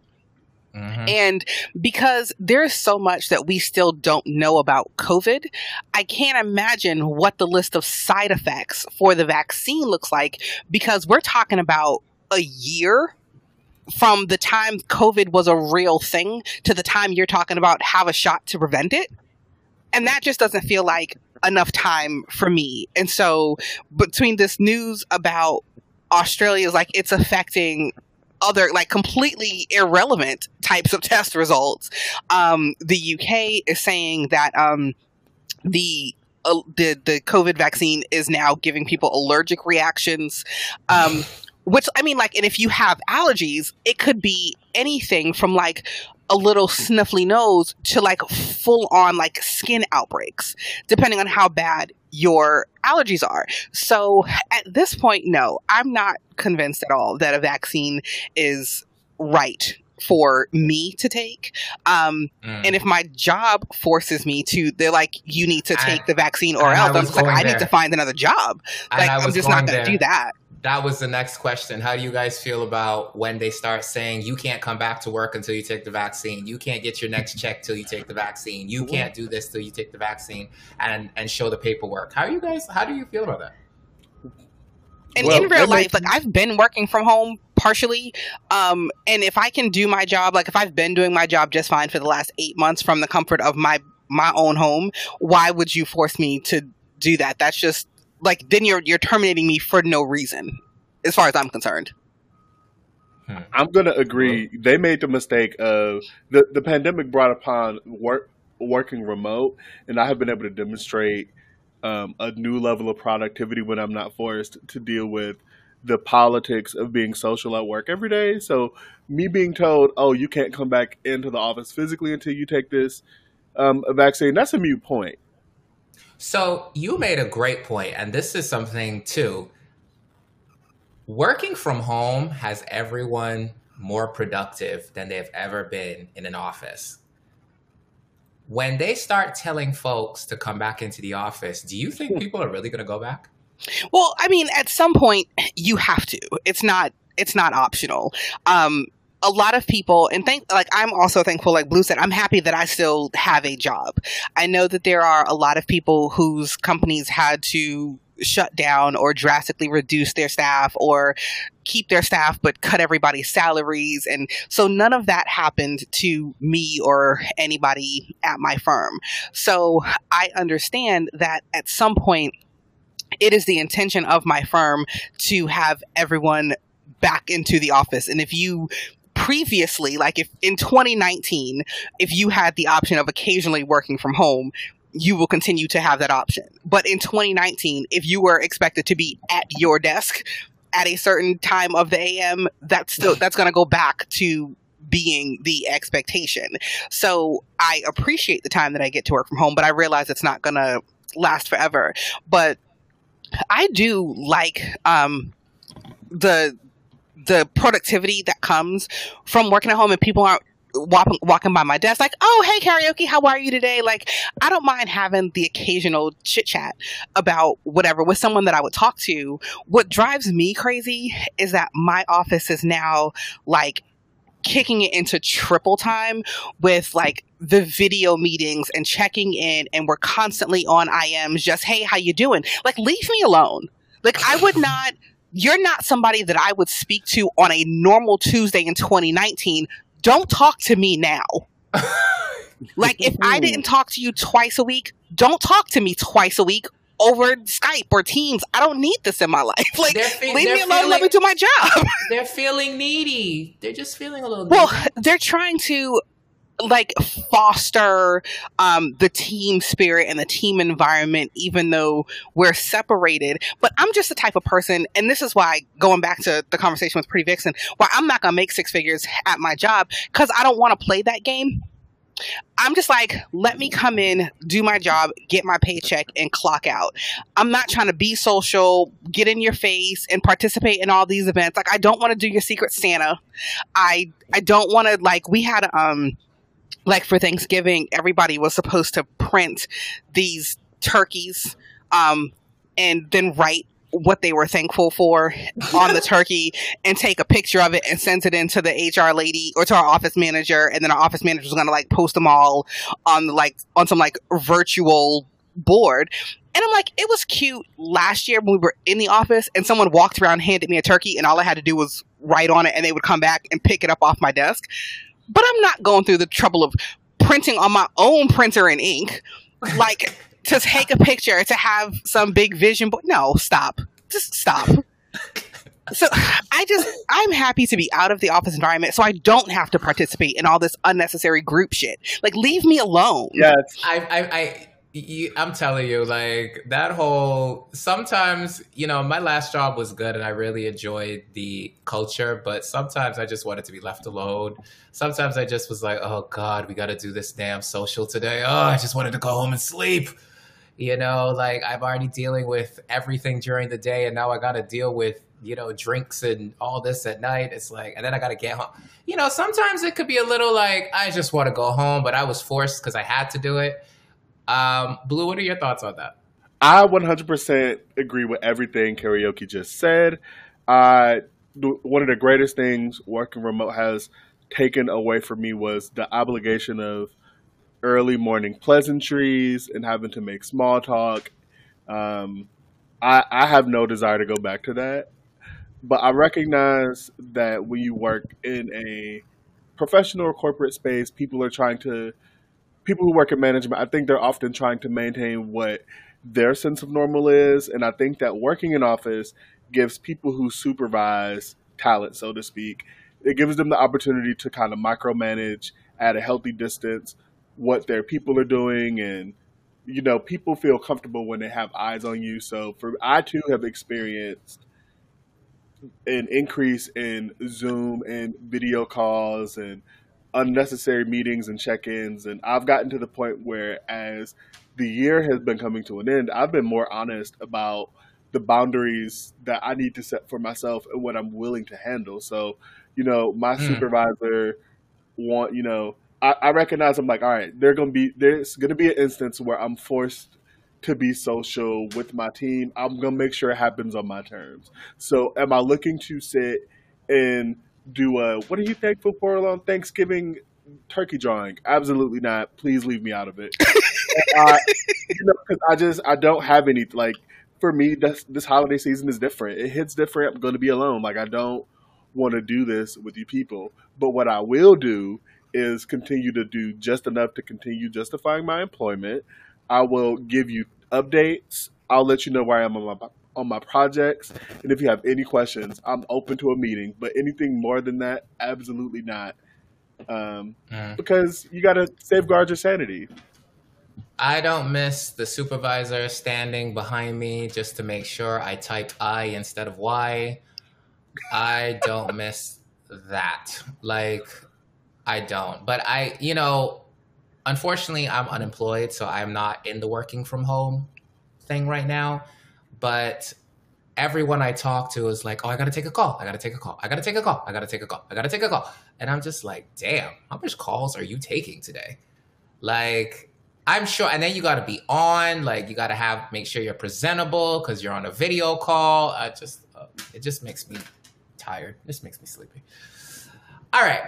Mhm. and because there's so much that we still don't know about COVID, I can't imagine what the list of side effects for the vaccine looks like because we're talking about a year from the time COVID was a real thing to the time you're talking about have a shot to prevent it. And that just doesn't feel like enough time for me. And so between this news about Australia's like it's affecting other like completely irrelevant types of test results. Um, the UK is saying that um, the uh, the the COVID vaccine is now giving people allergic reactions. Um, which I mean, like, and if you have allergies, it could be anything from like a little sniffly nose to like full on like skin outbreaks, depending on how bad your allergies are. So at this point, no, I'm not convinced at all that a vaccine is right for me to take. Um, Mm. and if my job forces me to, they're like, you need to I- take the vaccine or else. I'm like, going I need to find another job. Like, I I'm just not going to do that. That was the next question. How do you guys feel about when they start saying you can't come back to work until you take the vaccine? You can't get your next check till you take the vaccine. You can't do this till you take the vaccine and and show the paperwork. How are you guys? How do you feel about that? And Well, in real life, like I've been working from home partially. Um, and if I can do my job, like if I've been doing my job just fine for the last eight months from the comfort of my my own home, why would you force me to do that? That's just like then you're you're terminating me for no reason, as far as I'm concerned. I'm gonna agree. They made the mistake of the the pandemic brought upon work working remote, and I have been able to demonstrate um, a new level of productivity when I'm not forced to deal with the politics of being social at work every day. So me being told, "Oh, you can't come back into the office physically until you take this um, vaccine," that's a mute point. So you made a great point, and this is something too. Working from home has everyone more productive than they've ever been in an office. When they start telling folks to come back into the office, do you think people are really going to go back? Well, I mean, at some point you have to. It's not it's not optional. Um a lot of people and thank like I'm also thankful like Blue said I'm happy that I still have a job. I know that there are a lot of people whose companies had to shut down or drastically reduce their staff or keep their staff but cut everybody's salaries and so none of that happened to me or anybody at my firm. So I understand that at some point it is the intention of my firm to have everyone back into the office. And if you previously, like if in 2019, if you had the option of occasionally working from home, you will continue to have that option. But in 2019, if you were expected to be at your desk at a certain time of the AM, that's still that's going to go back to being the expectation. So I appreciate the time that I get to work from home, but I realize it's not going to last forever. But I do like um, the the productivity that comes from working at home and people aren't walking, walking by my desk like, oh, hey, karaoke, how are you today? Like, I don't mind having the occasional chit chat about whatever with someone that I would talk to. What drives me crazy is that my office is now like kicking it into triple time with like the video meetings and checking in and we're constantly on IMs just hey how you doing like leave me alone like I would not you're not somebody that I would speak to on a normal Tuesday in 2019 don't talk to me now like if I didn't talk to you twice a week don't talk to me twice a week over Skype or Teams. I don't need this in my life. Like, fe- leave me alone. Feeling, let me do my job. they're feeling needy. They're just feeling a little. Well, they're trying to like foster um, the team spirit and the team environment, even though we're separated. But I'm just the type of person, and this is why going back to the conversation with Pretty Vixen, why I'm not gonna make six figures at my job because I don't want to play that game. I'm just like, let me come in, do my job, get my paycheck, and clock out. I'm not trying to be social, get in your face, and participate in all these events. Like, I don't want to do your Secret Santa. I I don't want to like. We had um like for Thanksgiving, everybody was supposed to print these turkeys, um, and then write what they were thankful for on the turkey and take a picture of it and send it into the HR lady or to our office manager and then our office manager was going to like post them all on like on some like virtual board. And I'm like it was cute last year when we were in the office and someone walked around handed me a turkey and all I had to do was write on it and they would come back and pick it up off my desk but I'm not going through the trouble of printing on my own printer and ink. Like to take a picture to have some big vision but no stop. Just stop. So i just i'm happy to be out of the office environment so i don't have to participate in all this unnecessary group shit. Like leave me alone. Yes. I i, I you, I'm telling you, like that whole. Sometimes, you know, my last job was good, and I really enjoyed the culture. But sometimes I just wanted to be left alone. Sometimes I just was like, "Oh God, we got to do this damn social today." Oh, I just wanted to go home and sleep. You know, like I'm already dealing with everything during the day, and now I got to deal with you know drinks and all this at night. It's like, and then I got to get home. You know, sometimes it could be a little like I just want to go home, but I was forced because I had to do it. Um, Blue, what are your thoughts on that? I 100% agree with everything karaoke just said. Uh, one of the greatest things working remote has taken away from me was the obligation of early morning pleasantries and having to make small talk. Um, I, I have no desire to go back to that, but I recognize that when you work in a professional or corporate space, people are trying to people who work in management, I think they're often trying to maintain what their sense of normal is. And I think that working in office gives people who supervise talent, so to speak, it gives them the opportunity to kind of micromanage at a healthy distance what their people are doing and you know people feel comfortable when they have eyes on you so for i too have experienced an increase in zoom and video calls and unnecessary meetings and check-ins and I've gotten to the point where as the year has been coming to an end, I've been more honest about the boundaries that I need to set for myself and what I'm willing to handle. So, you know, my mm. supervisor want, you know, I, I recognize I'm like, all right, there's gonna be there's gonna be an instance where I'm forced to be social with my team. I'm gonna make sure it happens on my terms. So am I looking to sit and do a what are you thankful for on Thanksgiving turkey drawing? Absolutely not. Please leave me out of it. uh, you know, I just I don't have any like for me. This this holiday season is different. It hits different. I'm going to be alone. Like I don't want to do this with you people. But what I will do is continue to do just enough to continue justifying my employment. I will give you updates. I'll let you know where I am on my on my projects. And if you have any questions, I'm open to a meeting. But anything more than that, absolutely not. Um, Mm. because you got to safeguard your sanity. I don't miss the supervisor standing behind me just to make sure I typed I instead of Y. I don't miss that. Like, I don't. But I, you know, unfortunately, I'm unemployed, so I'm not in the working from home thing right now. But everyone I talk to is like, oh, I gotta take a call. I gotta take a call. I gotta take a call. I gotta take a call. I gotta take a call. And I'm just like, damn, how much calls are you taking today? Like, I'm sure, and then you got to be on. Like, you got to have make sure you're presentable because you're on a video call. I just, uh, it just makes me tired. This makes me sleepy. All right,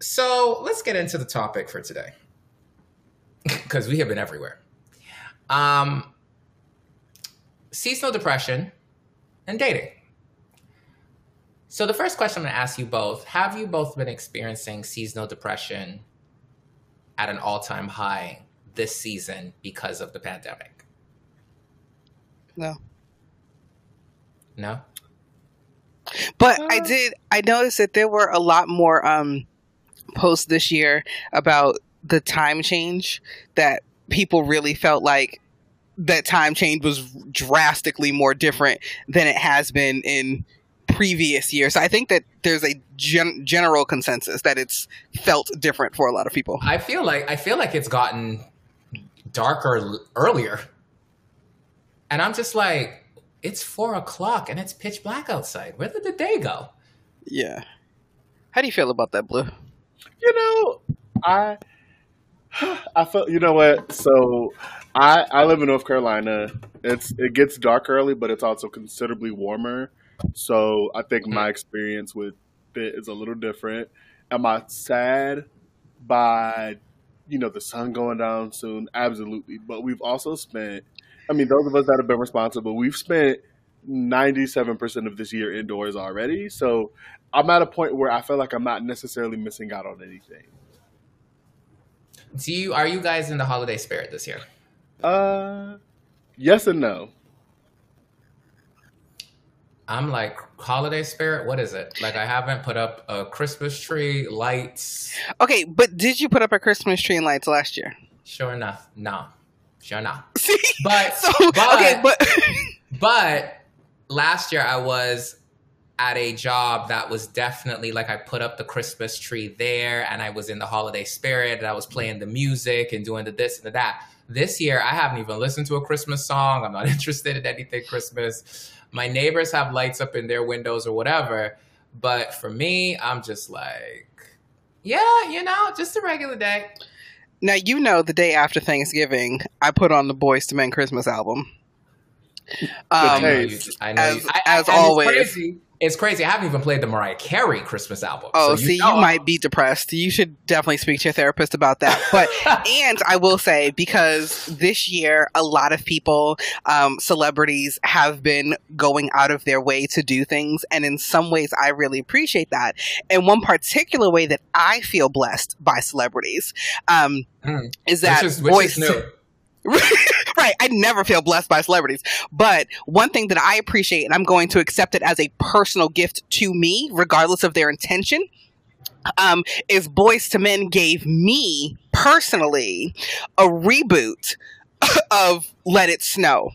so let's get into the topic for today because we have been everywhere. Um, seasonal depression and dating. So the first question I'm going to ask you both: Have you both been experiencing seasonal depression at an all-time high this season because of the pandemic? No. No. But I Uh. did. I noticed that there were a lot more um, posts this year about the time change that people really felt like that time change was drastically more different than it has been in previous years. So I think that there's a gen- general consensus that it's felt different for a lot of people. I feel like I feel like it's gotten darker l- earlier, and I'm just like, it's four o'clock and it's pitch black outside. Where did the day go? Yeah. How do you feel about that, Blue? You know, I I felt you know what? So I I live in North Carolina. It's it gets dark early, but it's also considerably warmer. So I think my mm-hmm. experience with it is a little different. Am I sad by you know the sun going down soon? Absolutely. But we've also spent I mean those of us that have been responsible, we've spent 97% of this year indoors already. So I'm at a point where I feel like I'm not necessarily missing out on anything. Do you are you guys in the holiday spirit this year? Uh, yes and no. I'm like holiday spirit. What is it? Like I haven't put up a Christmas tree, lights. Okay, but did you put up a Christmas tree and lights last year? Sure enough, no, sure enough. See, But so but- okay, but But last year I was at a job that was definitely like I put up the Christmas tree there and I was in the holiday spirit and I was playing the music and doing the this and the that. This year I haven't even listened to a Christmas song. I'm not interested in anything Christmas. My neighbors have lights up in their windows or whatever. But for me, I'm just like, yeah, you know, just a regular day. now you know the day after Thanksgiving, I put on the Boyz II Men Christmas album. I Um, know you. I know as-. I, as always. It's crazy. I haven't even played the Mariah Carey Christmas album. Oh, so see, you know- might be depressed. You should definitely speak to your therapist about that. But and I will say because this year a lot of people, um, celebrities, have been going out of their way to do things, and in some ways, I really appreciate that. And one particular way that I feel blessed by celebrities um, Mm. is that which is, which voice. is new. right. I never feel blessed by celebrities. But one thing that I appreciate, and I'm going to accept it as a personal gift to me, regardless of their intention, um, is Boyz II Men gave me personally a reboot of Let It Snow.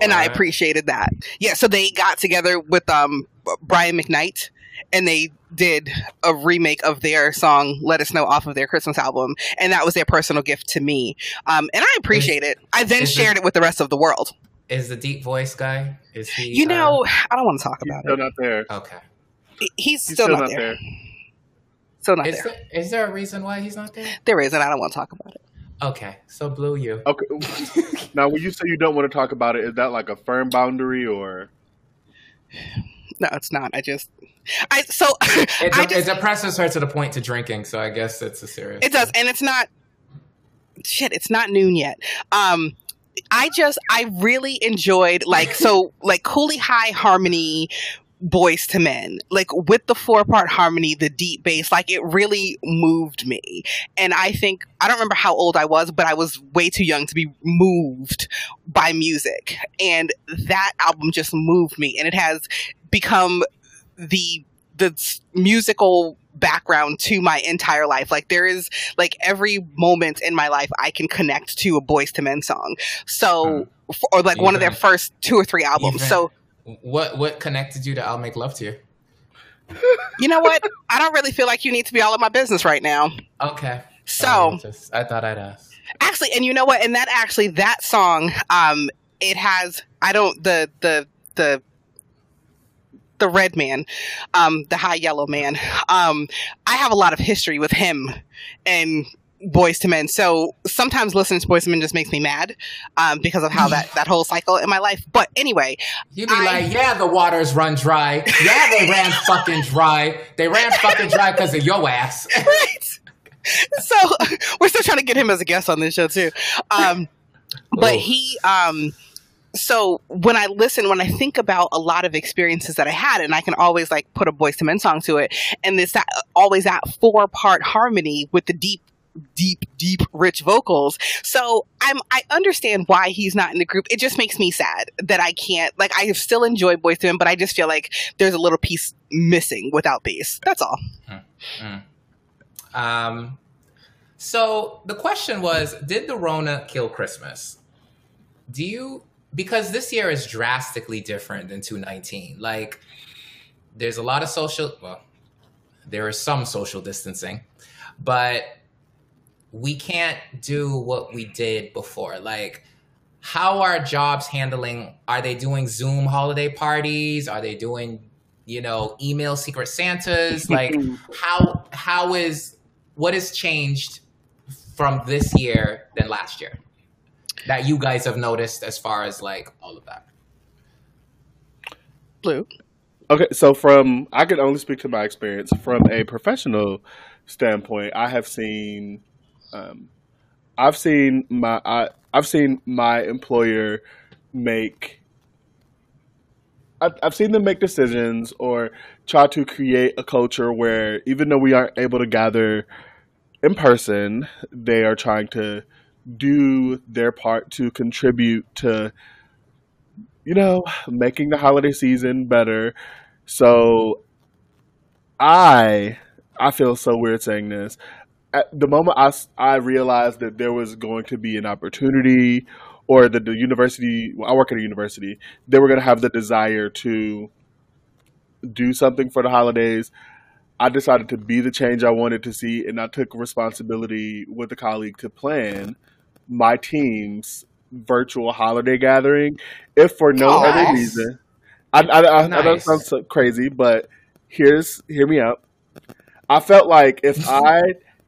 And I appreciated that. Yeah, so they got together with um, Brian McKnight and they did a remake of their song "Let It Snow" off of their Christmas album, and that was their personal gift to me. Um, and I appreciate it. I then is it- shared it with the rest of the world. Is the deep voice guy? Is he? You uh, know, I don't want to talk He's about still it. not there. okay. He's He's still, not, there. Still not Is there. there, is there a reason why he's not there? There is, and I don't want to talk about it. Okay, so blue you. Okay. now, when you say you don't want to talk about it, is that like a firm boundary or? No, it's not. I just, I so It, I it just depresses her to the point to drinking, so I guess it's a serious. It does, and it's not shit. It's not noon yet. Um, I just I really enjoyed like so like Cooley High Harmony Boyz II Men, like with the four part harmony, the deep bass, like it really moved me. And I think, I don't remember how old I was, but I was way too young to be moved by music. And that album just moved me. And it has become the, the musical background to my entire life. Like there is like every moment in my life I can connect to a Boyz II Men song. So, or like one of their first two or three albums. even- So, What what connected you to I'll Make Love to You? you know what? I don't really feel like you need to be all in my business right now. Okay. So, Sorry, just I thought I'd ask. actually, and you know what? And that actually, that song, um, it has, I don't, the, the, the, the red man, um, the high yellow man. Um, I have a lot of history with him and Boyz II Men. So sometimes listening to Boyz II Men just makes me mad, um, because of how that, that whole cycle in my life. But anyway, You'd be I- like, yeah, the waters run dry. Yeah, they ran fucking dry. They ran fucking dry because of your ass. right. So we're still trying to get him as a guest on this show too. Um, but Ooh. he, um, so when I listen, when I think about a lot of experiences that I had, and I can always like put a Boyz II Men song to it, and it's that always that four part harmony with the deep, deep, deep, rich vocals. So I'm I understand why he's not in the group. It just makes me sad that I can't like I still enjoy Boyz II Men, but I just feel like there's a little piece missing without bass. That's all. Um, so the question was, did the Rona kill Christmas? Do you because this year is drastically different than 2019. Like, there's a lot of social. Well, there is some social distancing, but we can't do what we did before. Like, how are jobs handling? Are they doing Zoom holiday parties? Are they doing, you know, email secret Santas? Like, how how is what has changed from this year than last year that you guys have noticed as far as like all of that? Blue. Okay, so from I can only speak to my experience from a professional standpoint. I have seen, um, I've seen my I, I've seen my employer make. I've, I've seen them make decisions or try to create a culture where even though we aren't able to gather in person, they are trying to do their part to contribute to you know, making the holiday season better. So I I feel so weird saying this. At the moment I, I realized that there was going to be an opportunity or that the university well, I work at a university, they were going to have the desire to do something for the holidays. I decided to be the change I wanted to see and I took responsibility with a colleague to plan my team's virtual holiday gathering if for no Aw. other reason. I, I, I, I know it sounds so crazy, but here's hear me out. I felt like if I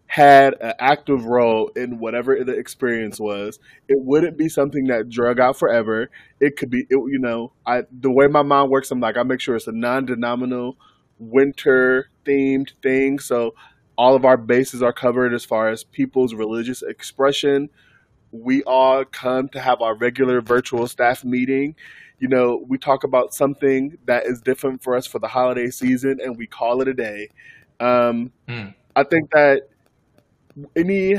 had an active role in whatever the experience was, it wouldn't be something that drug out forever. It could be, it, you know, I the way my mind works, I'm like I make sure it's a non-denominational winter themed thing, so all of our bases are covered as far as people's religious expression. We all come to have our regular virtual staff meeting. You know, we talk about something that is different for us for the holiday season, and we call it a day. Um, Mm. I think that any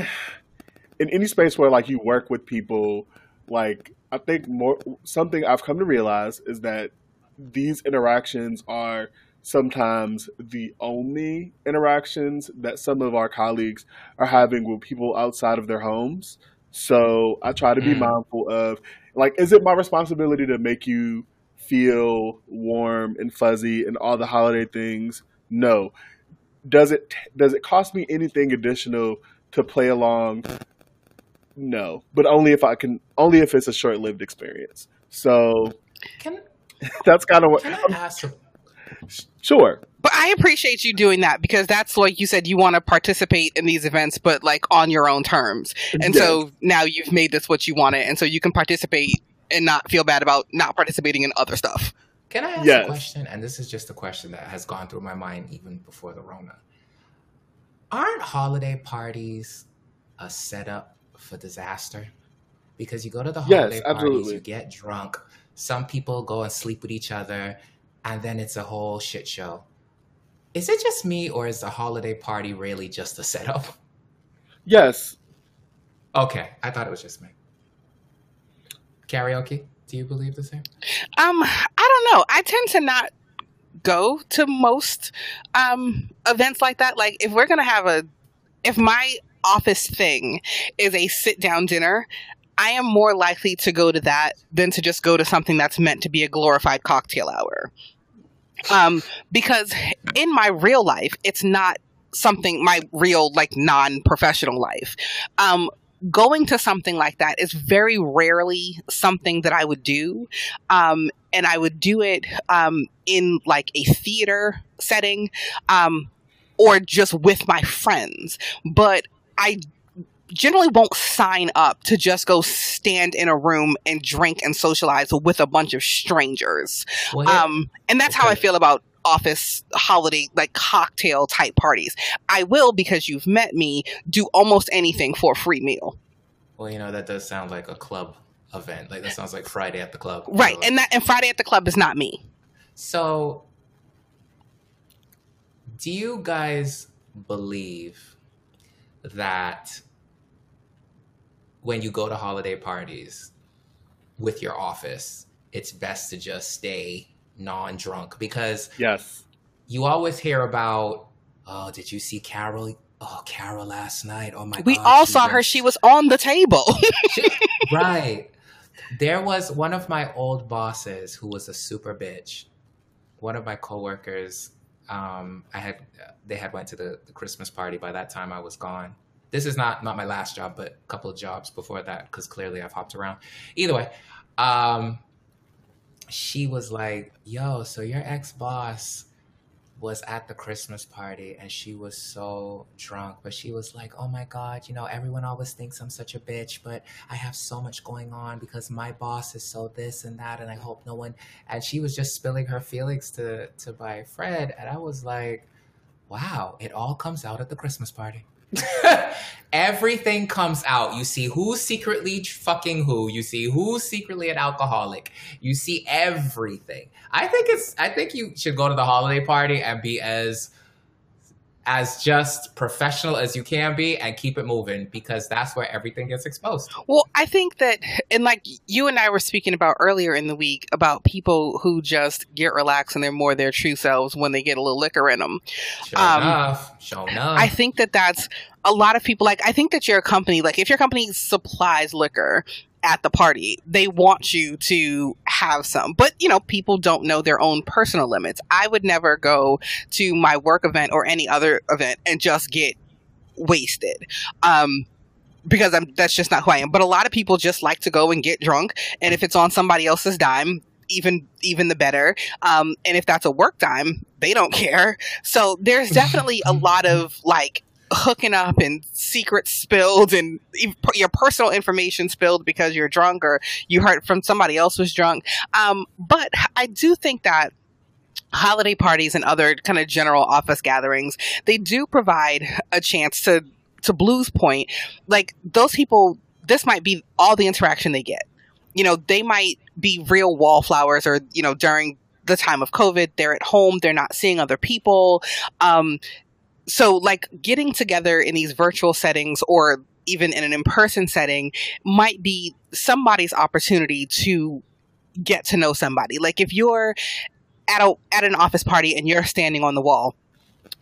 in any space where like you work with people, like I think more something I've come to realize is that these interactions are sometimes the only interactions that some of our colleagues are having with people outside of their homes. So I try to be Mm. mindful of like, is it my responsibility to make you feel warm and fuzzy and all the holiday things? No. Does it does it cost me anything additional to play along? No, but only if I can, only if it's a short lived experience. So Can that's kind of what. can I ask? A, Sure. But I appreciate you doing that because that's like you said, you want to participate in these events, but like on your own terms. And so now you've made this what you wanted, and so you can participate and not feel bad about not participating in other stuff. can I ask Yes. a question? And this is just a question that has gone through my mind even before the Rona. Aren't holiday parties a setup for disaster? Because you go to the Yes, holiday parties, absolutely. you get drunk. Some people go and sleep with each other. And then it's a whole shit show. Is it just me, or is the holiday party really just a setup? Yes. Okay, I thought it was just me. Karaoke? Do you believe the same? Um, I don't know. I tend to not go to most um events like that. Like if we're gonna have a if my office thing is a sit down dinner, I am more likely to go to that than to just go to something that's meant to be a glorified cocktail hour. Um, because in my real life, it's not something my real like non-professional life. Um, going to something like that is very rarely something that I would do. Um, and I would do it um, in like a theater setting um, or just with my friends. But I generally won't sign up to just go stand in a room and drink and socialize with a bunch of strangers. Well, here- Um, and that's how I feel about office holiday like cocktail type parties. I will because you've met me do almost anything for a free meal. well, you know that does sound like a club event. Like that sounds like Friday at the club. Right. So- And that and Friday at the club is not me. So, do you guys believe that when you go to holiday parties with your office, it's best to just stay non drunk? Because Yes. you always hear about, oh, did you see Carol? Oh, Carol last night. Oh my god. We God. all she saw her. She was on the table. right. There was one of my old bosses who was a super bitch. One of my coworkers, um, I had they had went to the, the Christmas party. By that time, I was gone. This is not not my last job, but a couple of jobs before that, because clearly I've hopped around. Either way, um, she was like, "Yo, so your ex boss." was at the Christmas party and she was so drunk, but she was like, Oh my God, you know, everyone always thinks I'm such a bitch, but I have so much going on because my boss is so this and that, and I hope no one. And she was just spilling her feelings to, to my friend. And I was like, Wow, it all comes out at the Christmas party. Everything comes out. You see who's secretly fucking who. You see who's secretly an alcoholic. You see everything. I think it's. I think you should go to the holiday party and be as as just professional as you can be and keep it moving because that's where everything gets exposed. Well, I think that, and like you and I were speaking about earlier in the week about people who just get relaxed and they're more their true selves when they get a little liquor in them. Sure Um, enough. Sure enough. I think that that's a lot of people. Like, I think that your company, like, if your company supplies liquor at the party, they want you to have some. But, you know, people don't know their own personal limits. I would never go to my work event or any other event and just get wasted. Um, because I'm, that's just not who I am. But a lot of people just like to go and get drunk. And if it's on somebody else's dime, even even the better. Um, and if that's a work dime, they don't care. So there's definitely a lot of like hooking up and secrets spilled and your personal information spilled because you're drunk or you heard from somebody else was drunk. Um, but I do think that holiday parties and other kind of general office gatherings, they do provide a chance to to Blue's point, like those people, this might be all the interaction they get. You know, they might be real wallflowers or, you know, during the time of COVID, they're at home, they're not seeing other people. Um, so like getting together in these virtual settings or even in an in-person setting might be somebody's opportunity to get to know somebody. Like if you're at a at an office party and you're standing on the wall,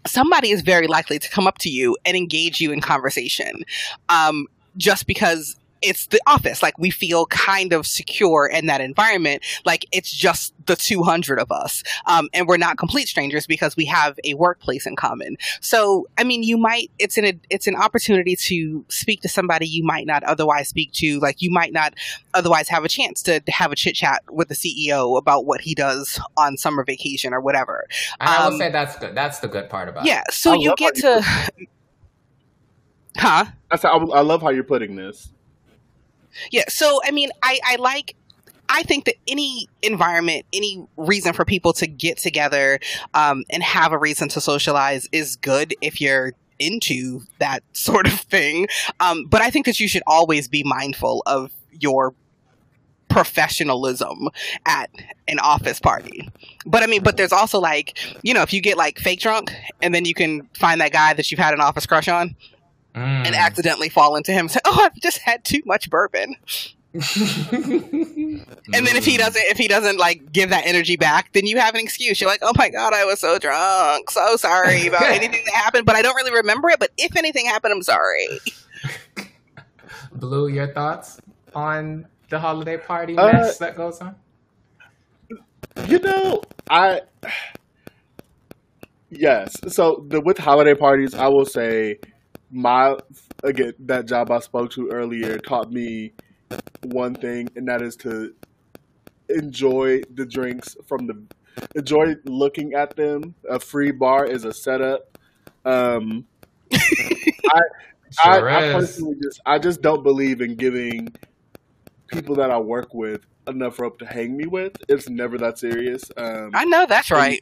somebody is very likely to come up to you and engage you in conversation, um, just because it's the office. Like we feel kind of secure in that environment. Like it's just the 200 of us. Um, and we're not complete strangers because we have a workplace in common. So, I mean, you might, it's an, it's an opportunity to speak to somebody you might not otherwise speak to. Like you might not otherwise have a chance to have a chit chat with the CEO about what he does on summer vacation or whatever. And I will um, say that's good. That's the good part about Yeah. it. Yeah. So I you get to, huh? That's how, I love how you're putting this. Yeah. So, I mean, I, I like, I think that any environment, any reason for people to get together um, and have a reason to socialize is good if you're into that sort of thing. Um, but I think that you should always be mindful of your professionalism at an office party. But I mean, but there's also like, you know, if you get like fake drunk and then you can find that guy that you've had an office crush on Mm. and accidentally fall into him and say, Oh, I've just had too much bourbon. And then if he Mm. doesn't if he doesn't like give that energy back, then you have an excuse. You're like, Oh my god, I was so drunk. So sorry about anything that happened, but I don't really remember it. But if anything happened, I'm sorry. Blue, your thoughts on the holiday party Uh, mess that goes on? You know, I yes. So the with holiday parties, I will say my again that job I spoke to earlier taught me one thing, and that is to enjoy the drinks from the enjoy looking at them. A free bar is a setup. Um, I, Sure I is. personally just I just don't believe in giving people that I work with enough rope to hang me with. It's never that serious. Um, I know that's right.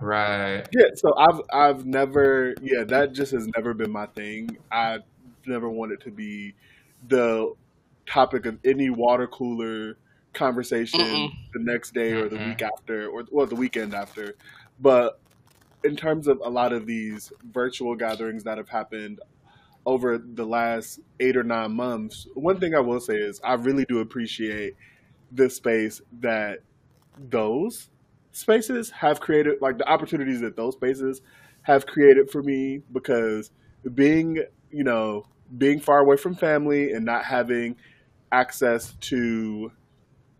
Right. yeah, so I've I've never yeah that just has never been my thing. I never wanted to be the topic of any water cooler conversation Mm-mm. the next day or the Mm-mm. week after or well the weekend after. But in terms of a lot of these virtual gatherings that have happened over the last eight or nine months, one thing I will say is I really do appreciate the space that those spaces have created, like the opportunities that those spaces have created for me because being, you know, being far away from family and not having access to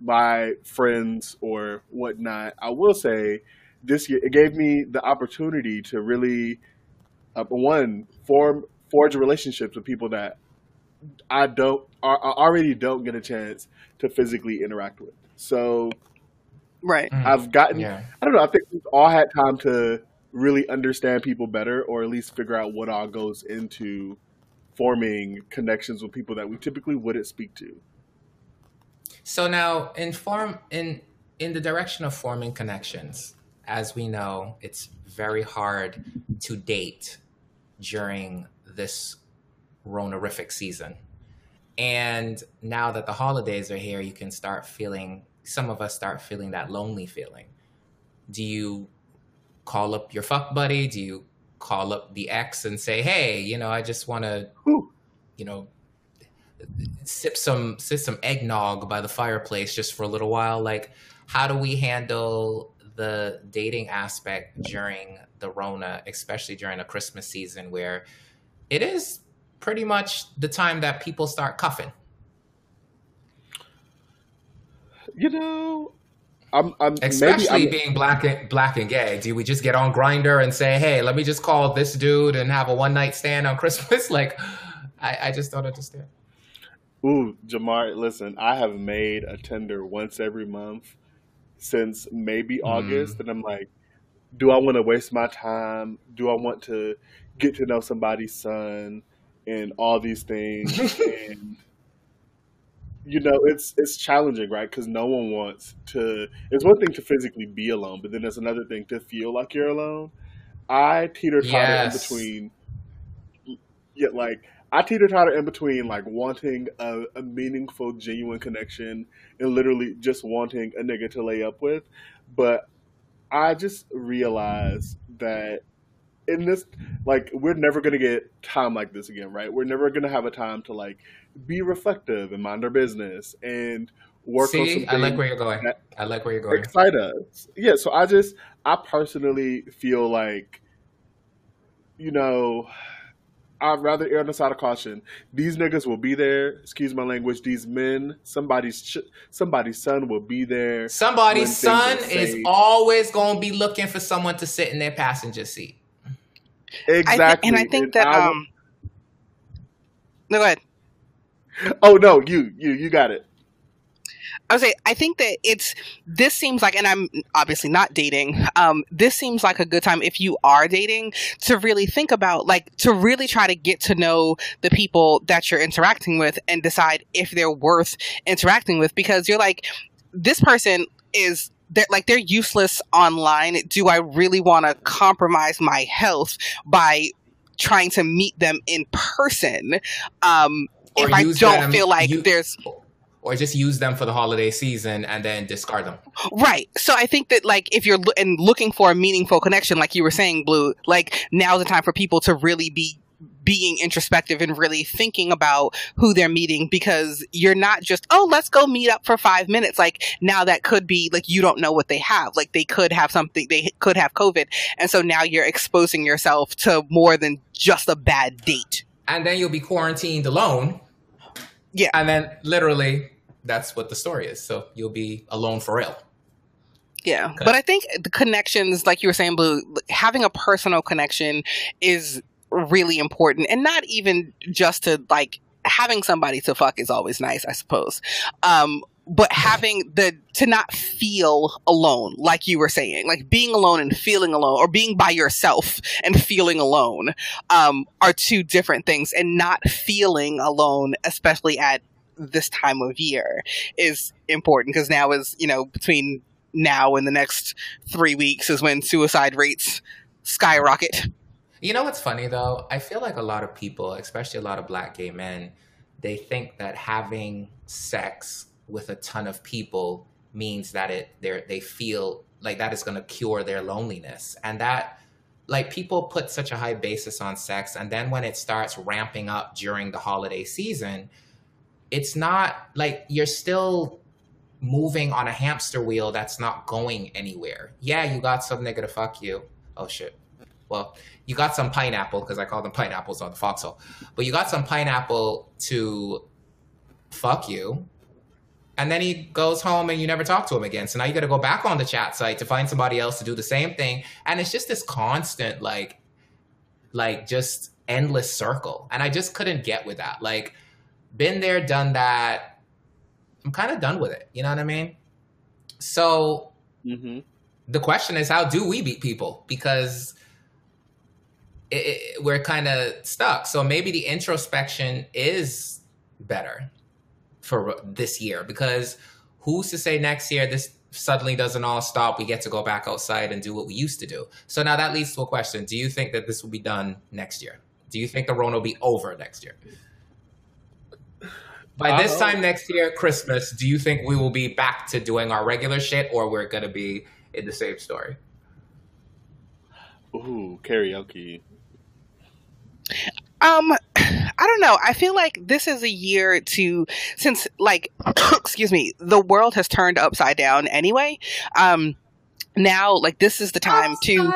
my friends or whatnot, I will say this year it gave me the opportunity to really, uh, one, form forge relationships with people that I don't, I already don't get a chance to physically interact with. So Right. Mm. I've gotten, Yeah. I don't know, I think we've all had time to really understand people better or at least figure out what all goes into forming connections with people that we typically wouldn't speak to. So now, in form in in the direction of forming connections, as we know, it's very hard to date during this Ronorific season. And now that the holidays are here, you can start feeling. Some of us start feeling that lonely feeling. Do you call up your fuck buddy? Do you call up the ex and say, "Hey, you know, I just want to, you know, sip some sip some eggnog by the fireplace just for a little while like how do we handle the dating aspect during the rona especially during a christmas season where it is pretty much the time that people start cuffing You know, I'm, I'm maybe especially I'm, being black and black and gay do we just get on Grindr and say hey let me just call this dude and have a one night stand on christmas like I, I just don't understand Ooh, Jamar, listen, I have made a Tinder once every month since maybe mm-hmm. August, and I'm like, do I want to waste my time? Do I want to get to know somebody's son and all these things? and you know, it's it's challenging, right? Because no one wants to. It's one thing to physically be alone, but then there's another thing to feel like you're alone. I teeter totter Yes. in between. Yeah, like I teeter totter in between like wanting a, a meaningful, genuine connection and literally just wanting a nigga to lay up with. But I just realized that in this, like, we're never gonna get time like this again, right? We're never gonna have a time to like be reflective and mind our business and work on some see i like where you're going that i like where you're going excite us. Yeah, so I just I personally feel like you know I'd rather err on the side of caution. These niggas will be there. Excuse my language. These men, somebody's ch- somebody's son will be there. Somebody's son is always going to be looking for someone to sit in their passenger seat. exactly. I thi- and I think that I- um No go ahead. oh no, you you you got it. I would say I think that it's this seems like, and I'm obviously not dating. Um, this seems like a good time if you are dating to really think about, like, to really try to get to know the people that you're interacting with and decide if they're worth interacting with. Because you're like, this person is they're like they're useless online. Do I really want to compromise my health by trying to meet them in person? Um, if I don't them- feel like you- there's Or just use them for the holiday season and then discard them. Right. So I think that like if you're lo- and looking for a meaningful connection, like you were saying, Blue, like now's the time for people to really be being introspective and really thinking about who they're meeting because you're not just, oh, let's go meet up for five minutes. Like now that could be like you don't know what they have. Like they could have something, they could have COVID. And so now you're exposing yourself to more than just a bad date. And then you'll be quarantined alone. Yeah. And then literally that's what the story is. So you'll be alone for real. Yeah. But I think the connections, like you were saying, Blue, having a personal connection is really important. And not even just to like having somebody to fuck is always nice, I suppose. Um, but having the to not feel alone, like you were saying, like being alone and feeling alone, or being by yourself and feeling alone, um, are two different things. And not feeling alone, especially at this time of year, is important because now is you know between now and the next three weeks is when suicide rates skyrocket. You know what's funny though? I feel like a lot of people, especially a lot of black gay men, they think that having sex with a ton of people means that it they they feel like that is going to cure their loneliness. And that like people put such a high basis on sex and then when it starts ramping up during the holiday season, it's not like you're still moving on a hamster wheel that's not going anywhere. Yeah, you got some nigga to fuck you. Oh shit. Well, you got some pineapple because I call them pineapples on the foxhole, but you got some pineapple to fuck you, and then he goes home and you never talk to him again. So now you got to go back on the chat site to find somebody else to do the same thing, and it's just this constant like, like just endless circle, and I just couldn't get with that. Like, been there, done that. I'm kind of done with it. You know what I mean? So Mm-hmm. the question is, how do we beat people? Because it, it, we're kind of stuck. So maybe the introspection is better for this year because who's to say next year this suddenly doesn't all stop? We get to go back outside and do what we used to do. So now that leads to a question: Do you think that this will be done next year? Do you think the Rona will be over next year? By this Uh, time next year, Christmas, do you think we will be back to doing our regular shit, or we're gonna be in the same story? Ooh, karaoke. Um, I don't know. I feel like this is a year to since like excuse me, the world has turned upside down anyway. Um now like this is the time to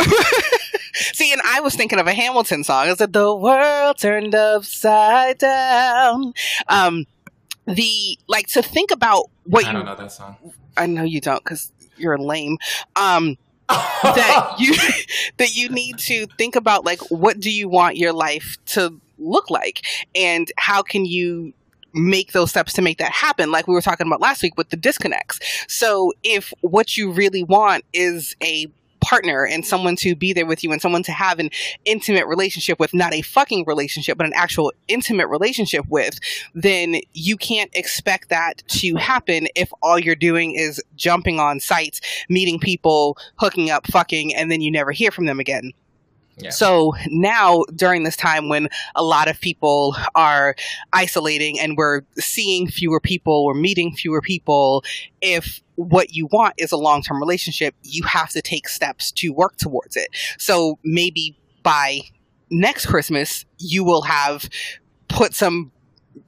See, and I was thinking of a Hamilton song. It said the world turned upside down. Um the like to think about what I you don't know that song. I know you don't cuz you're lame. Um that you that you need to think about like what do you want your life to look like? And how can you make those steps to make that happen? Like we were talking about last week with the disconnects. So if what you really want is a partner and someone to be there with you and someone to have an intimate relationship with not a fucking relationship but an actual intimate relationship with then you can't expect that to happen if all you're doing is jumping on sites meeting people, hooking up, fucking, and then you never hear from them again. Yeah. So now, during this time when a lot of people are isolating and we're seeing fewer people, we're meeting fewer people, if what you want is a long term relationship, you have to take steps to work towards it. So maybe by next Christmas, you will have put some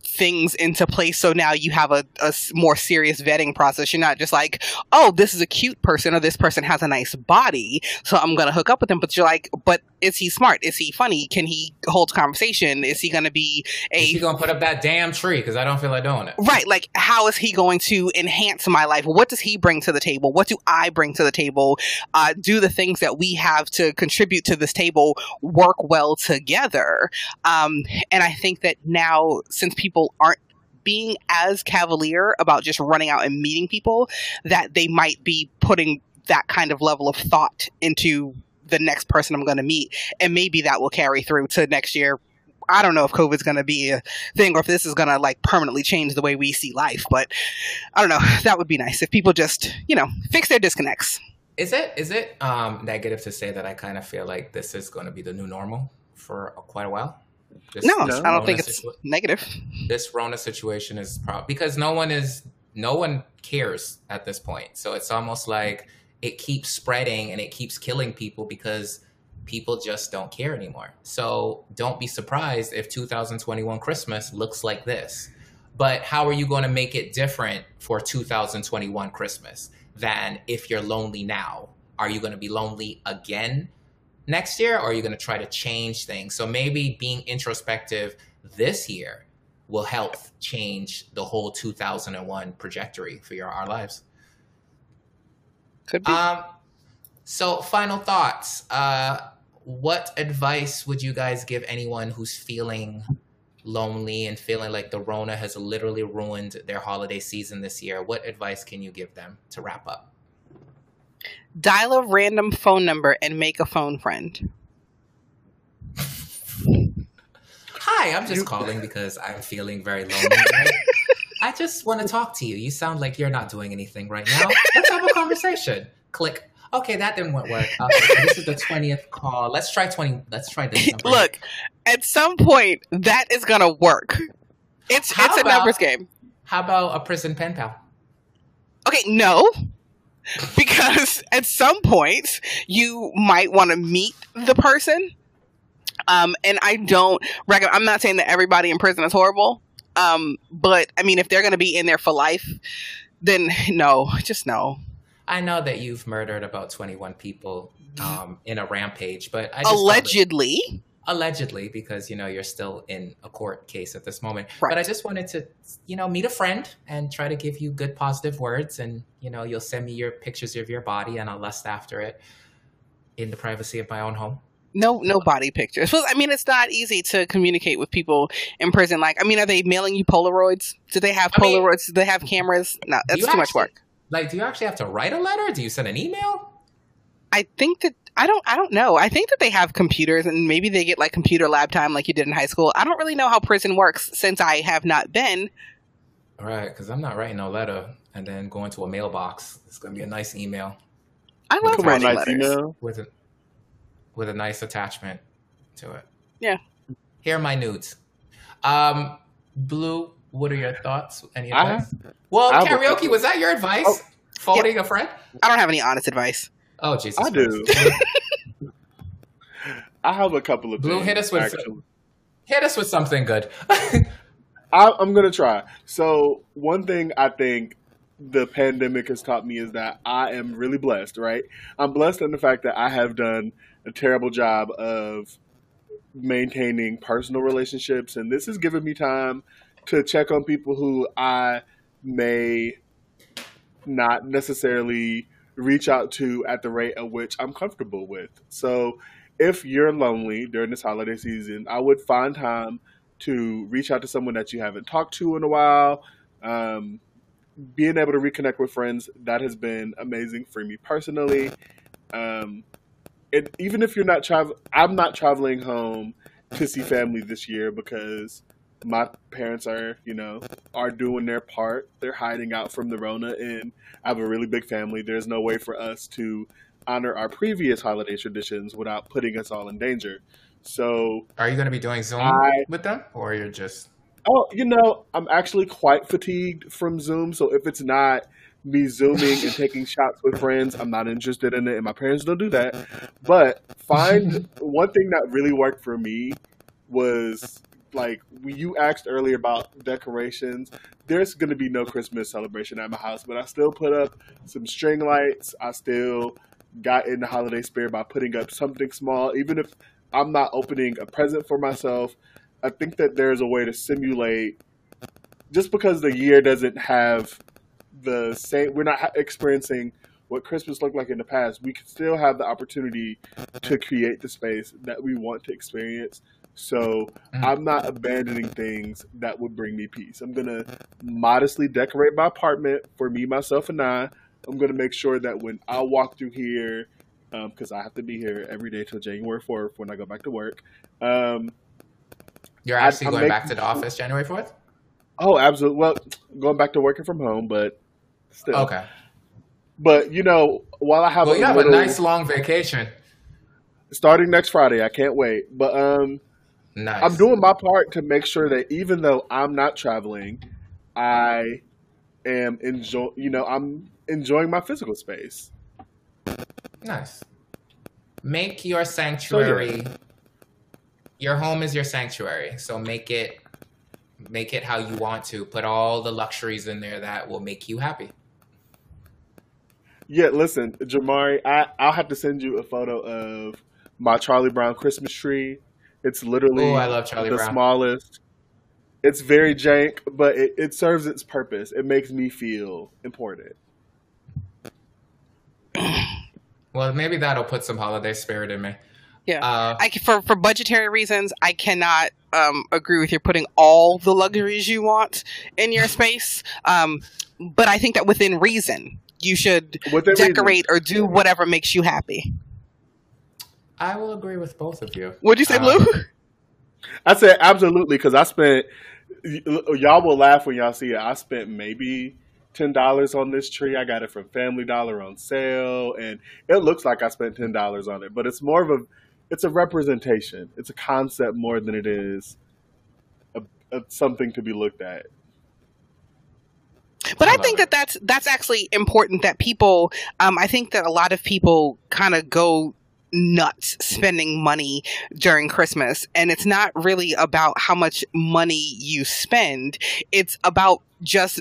things into place so now you have a more serious vetting process you're not just like oh this is a cute person or this person has a nice body so i'm gonna hook up with him but you're like but is he smart is he funny can he hold conversation is he gonna be a Is he gonna put up that damn tree? Because I don't feel like doing it. Right. Like, how is he going to enhance my life? What does he bring to the table? What do I bring to the table? Uh, do the things that we have to contribute to this table work well together? Um, and I think that now, since people aren't being as cavalier about just running out and meeting people, that they might be putting that kind of level of thought into the next person I'm going to meet. And maybe that will carry through to next year. I don't know if COVID's going to be a thing or if this is going to like permanently change the way we see life, but I don't know. That would be nice if people just, you know, fix their disconnects. Is it is it um, negative to say that I kind of feel like this is going to be the new normal for quite a while? This, No, this I don't think it's situa- negative. this Rona situation is probably because no one is no one cares at this point. So it's almost like it keeps spreading and it keeps killing people because people just don't care anymore. So don't be surprised if 2021 Christmas looks like this. But how are you going to make it different for 2021 Christmas than if you're lonely now? Are you going to be lonely again next year or are you going to try to change things? So maybe being introspective this year will help change the whole 2001 trajectory for your our lives. Could be. Um, so final thoughts. Uh, what advice would you guys give anyone who's feeling lonely and feeling like the Rona has literally ruined their holiday season this year? What advice can you give them to wrap up? Dial a random phone number and make a phone friend. Hi, I'm just calling because I'm feeling very lonely. I just want to talk to you. You sound like you're not doing anything right now. Let's have a conversation. Click. Okay, that didn't work. Okay, so this is the twentieth call. Let's try twenty. Let's try this number. Look, at some point that is gonna work. It's How it's a numbers game. how about a prison pen pal? Okay, no. Because at some point you might want to meet the person. Um, and I don't recommend I'm not saying that everybody in prison is horrible. Um, but I mean if they're gonna be in there for life, then no, just no. I know that you've murdered about twenty-one people um, in a rampage, but I just felt that- Allegedly. Allegedly because you know you're still in a court case at this moment Right. but i just wanted to you know meet a friend and try to give you good positive words and you know you'll send me your pictures of your body and i'll lust after it in the privacy of my own home No, no body pictures. Well, I mean, it's not easy to communicate with people in prison. Like, I mean, are they mailing you Polaroids? Do they have I mean- Polaroids? Do they have cameras? No, that's too much work. like do you actually have to write a letter do you send an email I think that I don't. I don't know. I think that they have computers, and maybe they get like computer lab time, like you did in high school. I don't really know how prison works since I have not been. all right because i'm not writing a letter and then going to a mailbox it's going to be a nice email I love Come on, writing nice letters. email. with a with a nice attachment to it. Yeah. Here are my nudes. Um, Blue, what are your thoughts? Any I advice? well, I have a karaoke couple. was that your advice? Oh. Phoning a friend? I don't have any honest advice. Oh Jesus! I do. I have a couple of Blue, things, hit us with- actually. Hit us with something good. I, I'm gonna try. So one thing I think the pandemic has taught me is that I am really blessed. Right, I'm blessed in the fact that I have done a terrible job of maintaining personal relationships, and this has given me time to check on people who I may not necessarily reach out to at the rate at which I'm comfortable with. So if you're lonely during this holiday season, I would find time to reach out to someone that you haven't talked to in a while. Um, being able to reconnect with friends that has been amazing for me personally. Um, and even if you're not travel, I'm not traveling home to see family this year because my parents are, you know, are doing their part. They're hiding out from the Rona, and I have a really big family. There's no way for us to honor our previous holiday traditions without putting us all in danger. So Are you going to be doing Zoom I- with them, or you're just? Oh, you know, I'm actually quite fatigued from Zoom. So if it's not me zooming and taking shots with friends, I'm not interested in it. And my parents don't do that. But find one thing that really worked for me was like you asked earlier about decorations. There's going to be no Christmas celebration at my house, but I still put up some string lights. I still got in the holiday spirit by putting up something small, even if I'm not opening a present for myself. I think that there's a way to simulate just because the year doesn't have the same we're not experiencing what Christmas looked like in the past. We can still have the opportunity to create the space that we want to experience. So Mhm. I'm not abandoning things that would bring me peace. I'm gonna modestly decorate my apartment for me, myself, and I. I'm gonna make sure that when I walk through here, because I have to be here every day till January 4th when I go back to work. Um, You're actually I'm going back to the office January fourth? oh, absolutely. Well, going back to working from home, but still. Okay. But you know, while I have Well, a you have little, a nice long vacation. starting next Friday, I can't wait. But um, Nice. I'm doing my part to make sure that even though I'm not traveling, I am enjoy. You know, I'm enjoying my physical space. Nice. Make your sanctuary. Your home is your sanctuary, so make it make it how you want to. Put all the luxuries in there that will make you happy. Yeah, listen, Jamari, I I'll have to send you a photo of my Charlie Brown Christmas tree. It's literally Oh, I love Charlie the Brown. smallest. It's very jank, but it, it serves its purpose. It makes me feel important. Well, maybe that'll put some holiday spirit in me. Yeah. Uh, I, for for budgetary reasons, I cannot um, agree with you putting all the luxuries you want in your space. Um, but I think that within reason, you should Within reason. decorate or do whatever makes you happy. I will agree with both of you. What'd you say, Blue? I said absolutely because I spent. y- Y'all will laugh when y'all see it. I spent maybe ten dollars on this tree. I got it from Family Dollar on sale, and it looks like I spent ten dollars on it. But it's more of a, it's a representation. It's a concept more than it is a, a, something to be looked at. But I I think it. that that's that's actually important that people. Um, I think that a lot of people kind of go nuts spending money during Christmas, and it's not really about how much money you spend. It's about just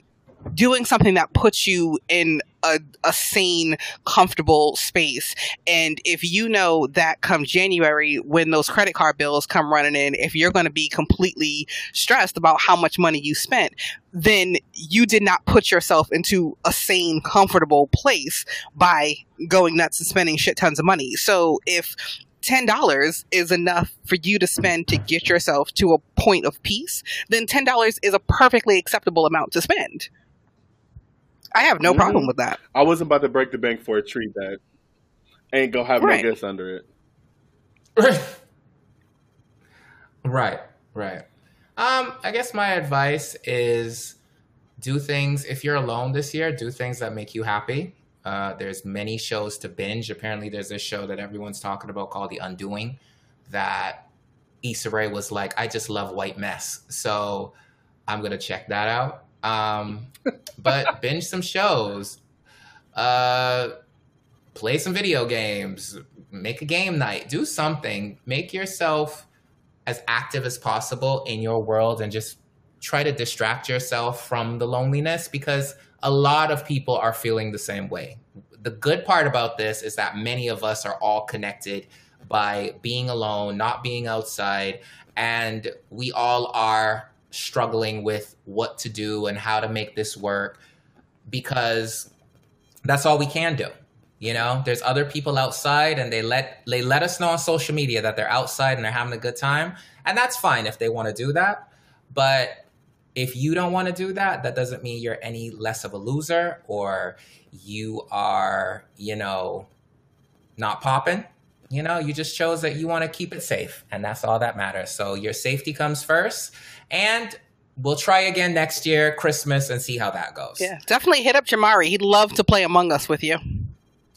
doing something that puts you in a, a sane, comfortable space. And if you know that come January, when those credit card bills come running in, if you're going to be completely stressed about how much money you spent, then you did not put yourself into a sane, comfortable place by going nuts and spending shit tons of money. So if $10 is enough for you to spend to get yourself to a point of peace, then $10 is a perfectly acceptable amount to spend. I have no Mhm. problem with that. I wasn't about to break the bank for a tree that ain't gonna have Right. no gifts under it. right, right. Um, I guess my advice is do things if you're alone this year, do things that make you happy. Uh, there's many shows to binge. Apparently, there's this show that everyone's talking about called The Undoing that Issa Rae was like, I just love white mess. So I'm gonna check that out. Um, but binge some shows. Uh, play some video games. Make a game night. Do something. Make yourself as active as possible in your world and just try to distract yourself from the loneliness because a lot of people are feeling the same way. The good part about this is that many of us are all connected by being alone, not being outside, and we all are struggling with what to do and how to make this work because that's all we can do. You know, there's other people outside and they let they let us know on social media that they're outside and they're having a good time, and that's fine if they want to do that. But if you don't want to do that, that doesn't mean you're any less of a loser or you are, you know, not popping. You know, you just chose that you want to keep it safe, and that's all that matters. So your safety comes first, and we'll try again next year, Christmas, and see how that goes. Yeah, definitely hit up Jamari. He'd love to play Among Us with you.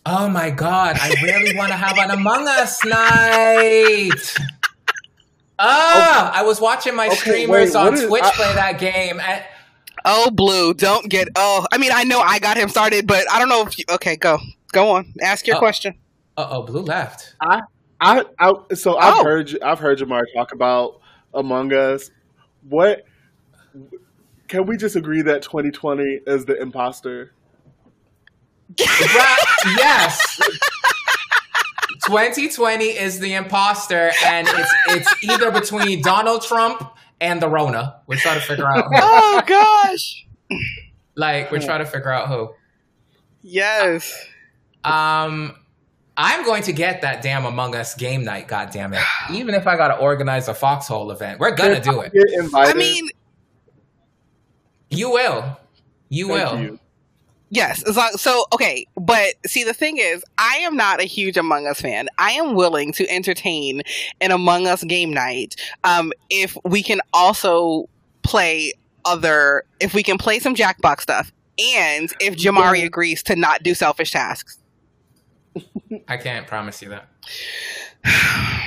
Oh my god, I really want to have an Among Us night. Ah, I was watching my Okay, streamers wait, on what is- Twitch I- play that game. And, Oh, Blue, don't get. Oh, I mean, I know I got him started, but I don't know if you. Okay, go. Go on. Ask your Oh. question. uh oh, Blue left. I, I, so I've Oh. heard I've heard Jamar talk about Among Us. What can we just agree that 2020 is the imposter? Right, yes. 2020 is the imposter, and it's it's either between Donald Trump and the Rona. We're trying to figure out who. Oh gosh. Like, we're trying to figure out who. Yes. Um, I'm going to get that damn Among Us game night. God damn it! Even if I got to organize a foxhole event, we're gonna do it. I mean, You will. You Thank will. you. yes. as long- So, okay, but see, the thing is, I am not a huge Among Us fan. I am willing to entertain an Among Us game night um, if we can also play other. If we can play some Jackbox stuff, and if Jamari Yeah. agrees to not do selfish tasks. I can't promise you that.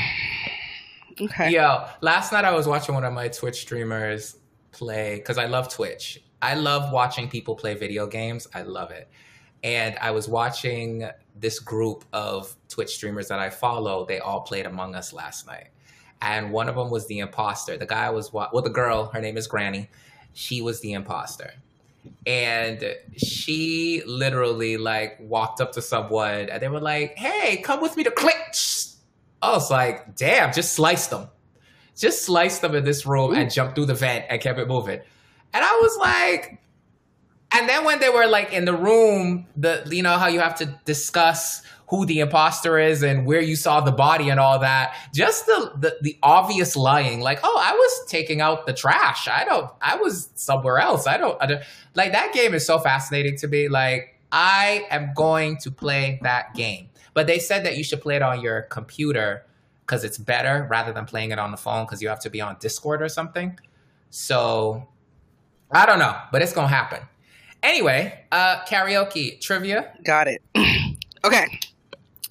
Okay. Yo, last night I was watching one of my Twitch streamers play because I love Twitch. I love watching people play video games. I love it. And I was watching this group of Twitch streamers that I follow. They all played Among Us last night. And one of them was the imposter. The guy was, wa- well, the girl, her name is Granny. She was the imposter. And she literally like walked up to someone and they were like, hey, come with me to click. I was like, damn, just sliced them. Just sliced them in this room and jumped through the vent and kept it moving. And I was like, and then when they were like in the room, the you know how you have to discuss who the imposter is and where you saw the body and all that, just the the, the obvious lying, like, oh, I was taking out the trash. I don't. I was somewhere else. I don't. I don't like that game is so fascinating to me. Like, I am going to play that game. But they said that you should play it on your computer because it's better rather than playing it on the phone because you have to be on Discord or something. So I don't know, but it's gonna happen. Anyway, uh, karaoke trivia. Got it. okay.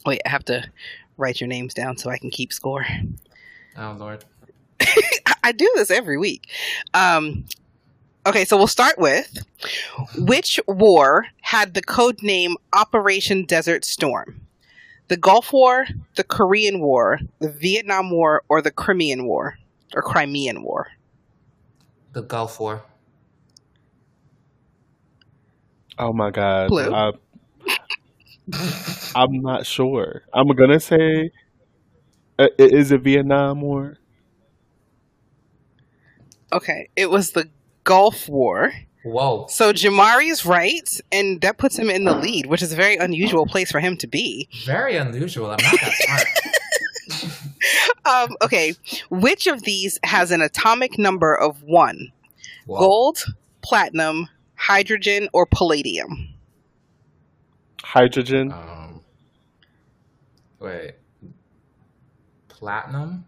Wait, I have to write your names down so I can keep score. Oh Lord. I do this every week. Um, okay, so we'll start with which war had the code name Operation Desert Storm? The Gulf War, the Korean War, the Vietnam War, or the Crimean War? Or Crimean War? The Gulf War. Oh my god. Blue? I, I'm not sure. I'm gonna say, uh, i- is it Vietnam War? Okay, it was the Gulf War. Whoa. So Jamari is right, and that puts him in the lead, which is a very unusual place for him to be. Very unusual. I'm not that smart. Um, okay, which of these has an atomic number of one? Whoa. Gold, platinum, hydrogen, or palladium? Hydrogen. Um, wait. Platinum.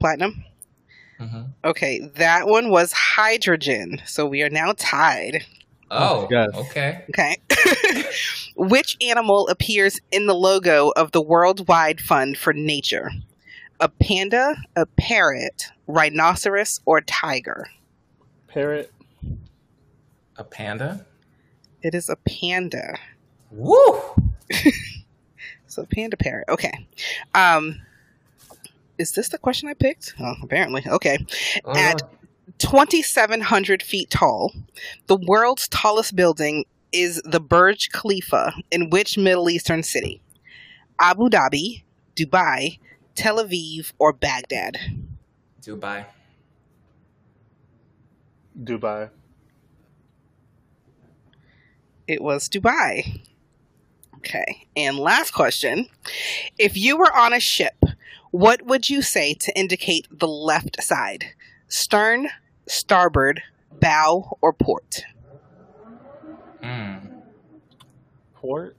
Platinum? hmm Okay, that one was hydrogen. So we are now tied. Oh. yes. Okay. Okay. Which animal appears in the logo of the Worldwide Fund for Nature? A panda, a parrot, rhinoceros, or tiger? Parrot. A panda. It is a panda. Woo. So panda parrot. Okay. Um is this the question I picked? Oh, apparently. Okay. Oh, At- 2,700 feet tall, the world's tallest building is the Burj Khalifa in which Middle Eastern city? Abu Dhabi, Dubai, Tel Aviv, or Baghdad? Dubai. Dubai. It was Dubai. Okay. And last question. If you were on a ship, what would you say to indicate the left side? Stern, starboard, bow, or port? Hmm. Port.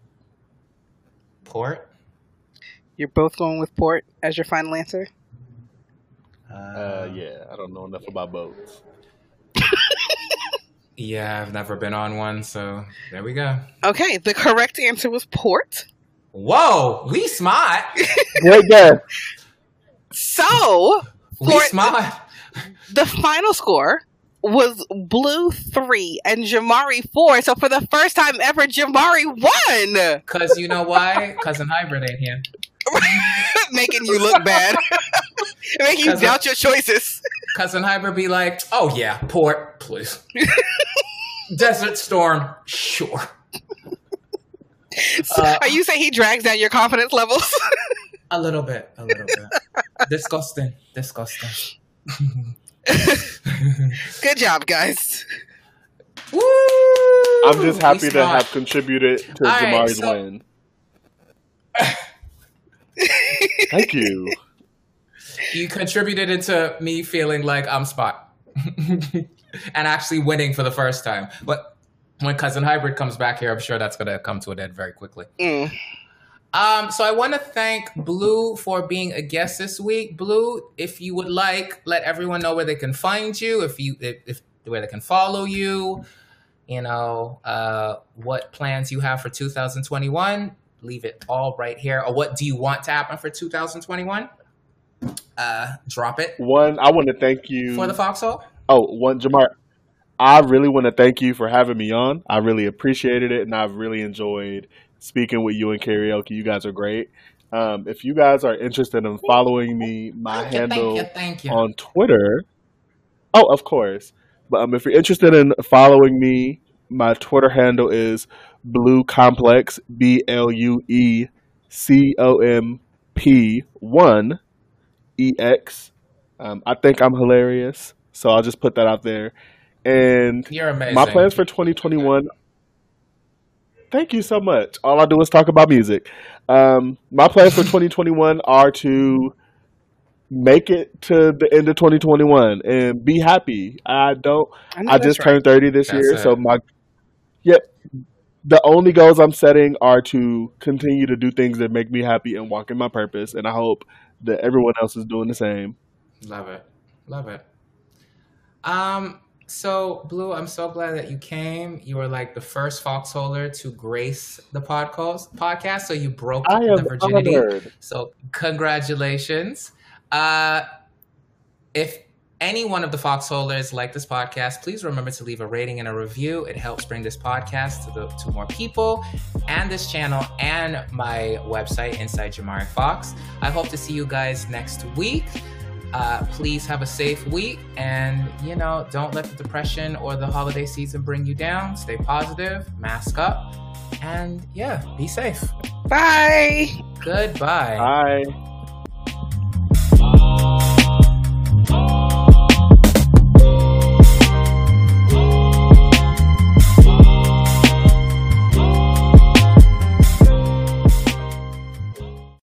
Port. You're both going with port as your final answer? Uh, yeah. I don't know enough about boats. Yeah, I've never been on one, so there we go. Okay, the correct answer was port. Whoa, we smart. Great guess. So, We smart. the final score was blue three and Jamari four. So, for the first time ever, Jamari won, Cause you know why? Cousin Hybrid ain't here. making you look bad, making you doubt your choices. Cousin Hybrid be like, oh yeah, port, please. Desert storm, sure. Uh, Are you saying he drags down your confidence levels? a little bit, a little bit. disgusting, disgusting. Good job, guys. Woo! I'm just happy to have contributed to All right, Jamari's so- win. Thank you. You contributed into me feeling like I'm spot and actually winning for the first time. But when Cousin Hybrid comes back here, I'm sure that's going to come to an end very quickly. Mm. Um, so I want to thank Blue for being a guest this week. Blue, if you would like, let everyone know where they can find you, if you if, if where they can follow you, you know, uh, what plans you have for 2021. Leave it all right here. Or what do you want to happen for 2021? uh, drop it One, I want to thank you for the foxhole. Oh, one, Jamar, I really want to thank you for having me on. I really appreciated it, and I've really enjoyed speaking with you and karaoke. You guys are great. Um, if you guys are interested in following me, my Thank you, handle thank you, thank you. on Twitter. Oh, of course. But um, if you're interested in following me, my Twitter handle is Blue Complex B L U E C O M P one E X. Um, I think I'm hilarious, so I'll just put that out there. And You're amazing. my plans for 2021. Thank you so much. All I do is talk about music. Um, my plans for 2021 are to make it to the end of 2021 and be happy. I don't. know I just right. turned 30 this That's year, it. so my yep. The only goals I'm setting are to continue to do things that make me happy and walk in my purpose, and I hope that everyone else is doing the same. Love it. Love it. Um, so Blue, I'm so glad that you came. You were like the first foxholer to grace the podcast podcast. So you broke the virginity. honored. So congratulations. Uh if any one of the foxholers like this podcast, please remember to leave a rating and a review. It helps bring this podcast to the to more people and this channel and my website, Inside Jamari Fox. I hope to see you guys next week. Uh, please have a safe week and you know don't let the depression or the holiday season bring you down stay positive mask up and yeah be safe Bye. goodbye Bye.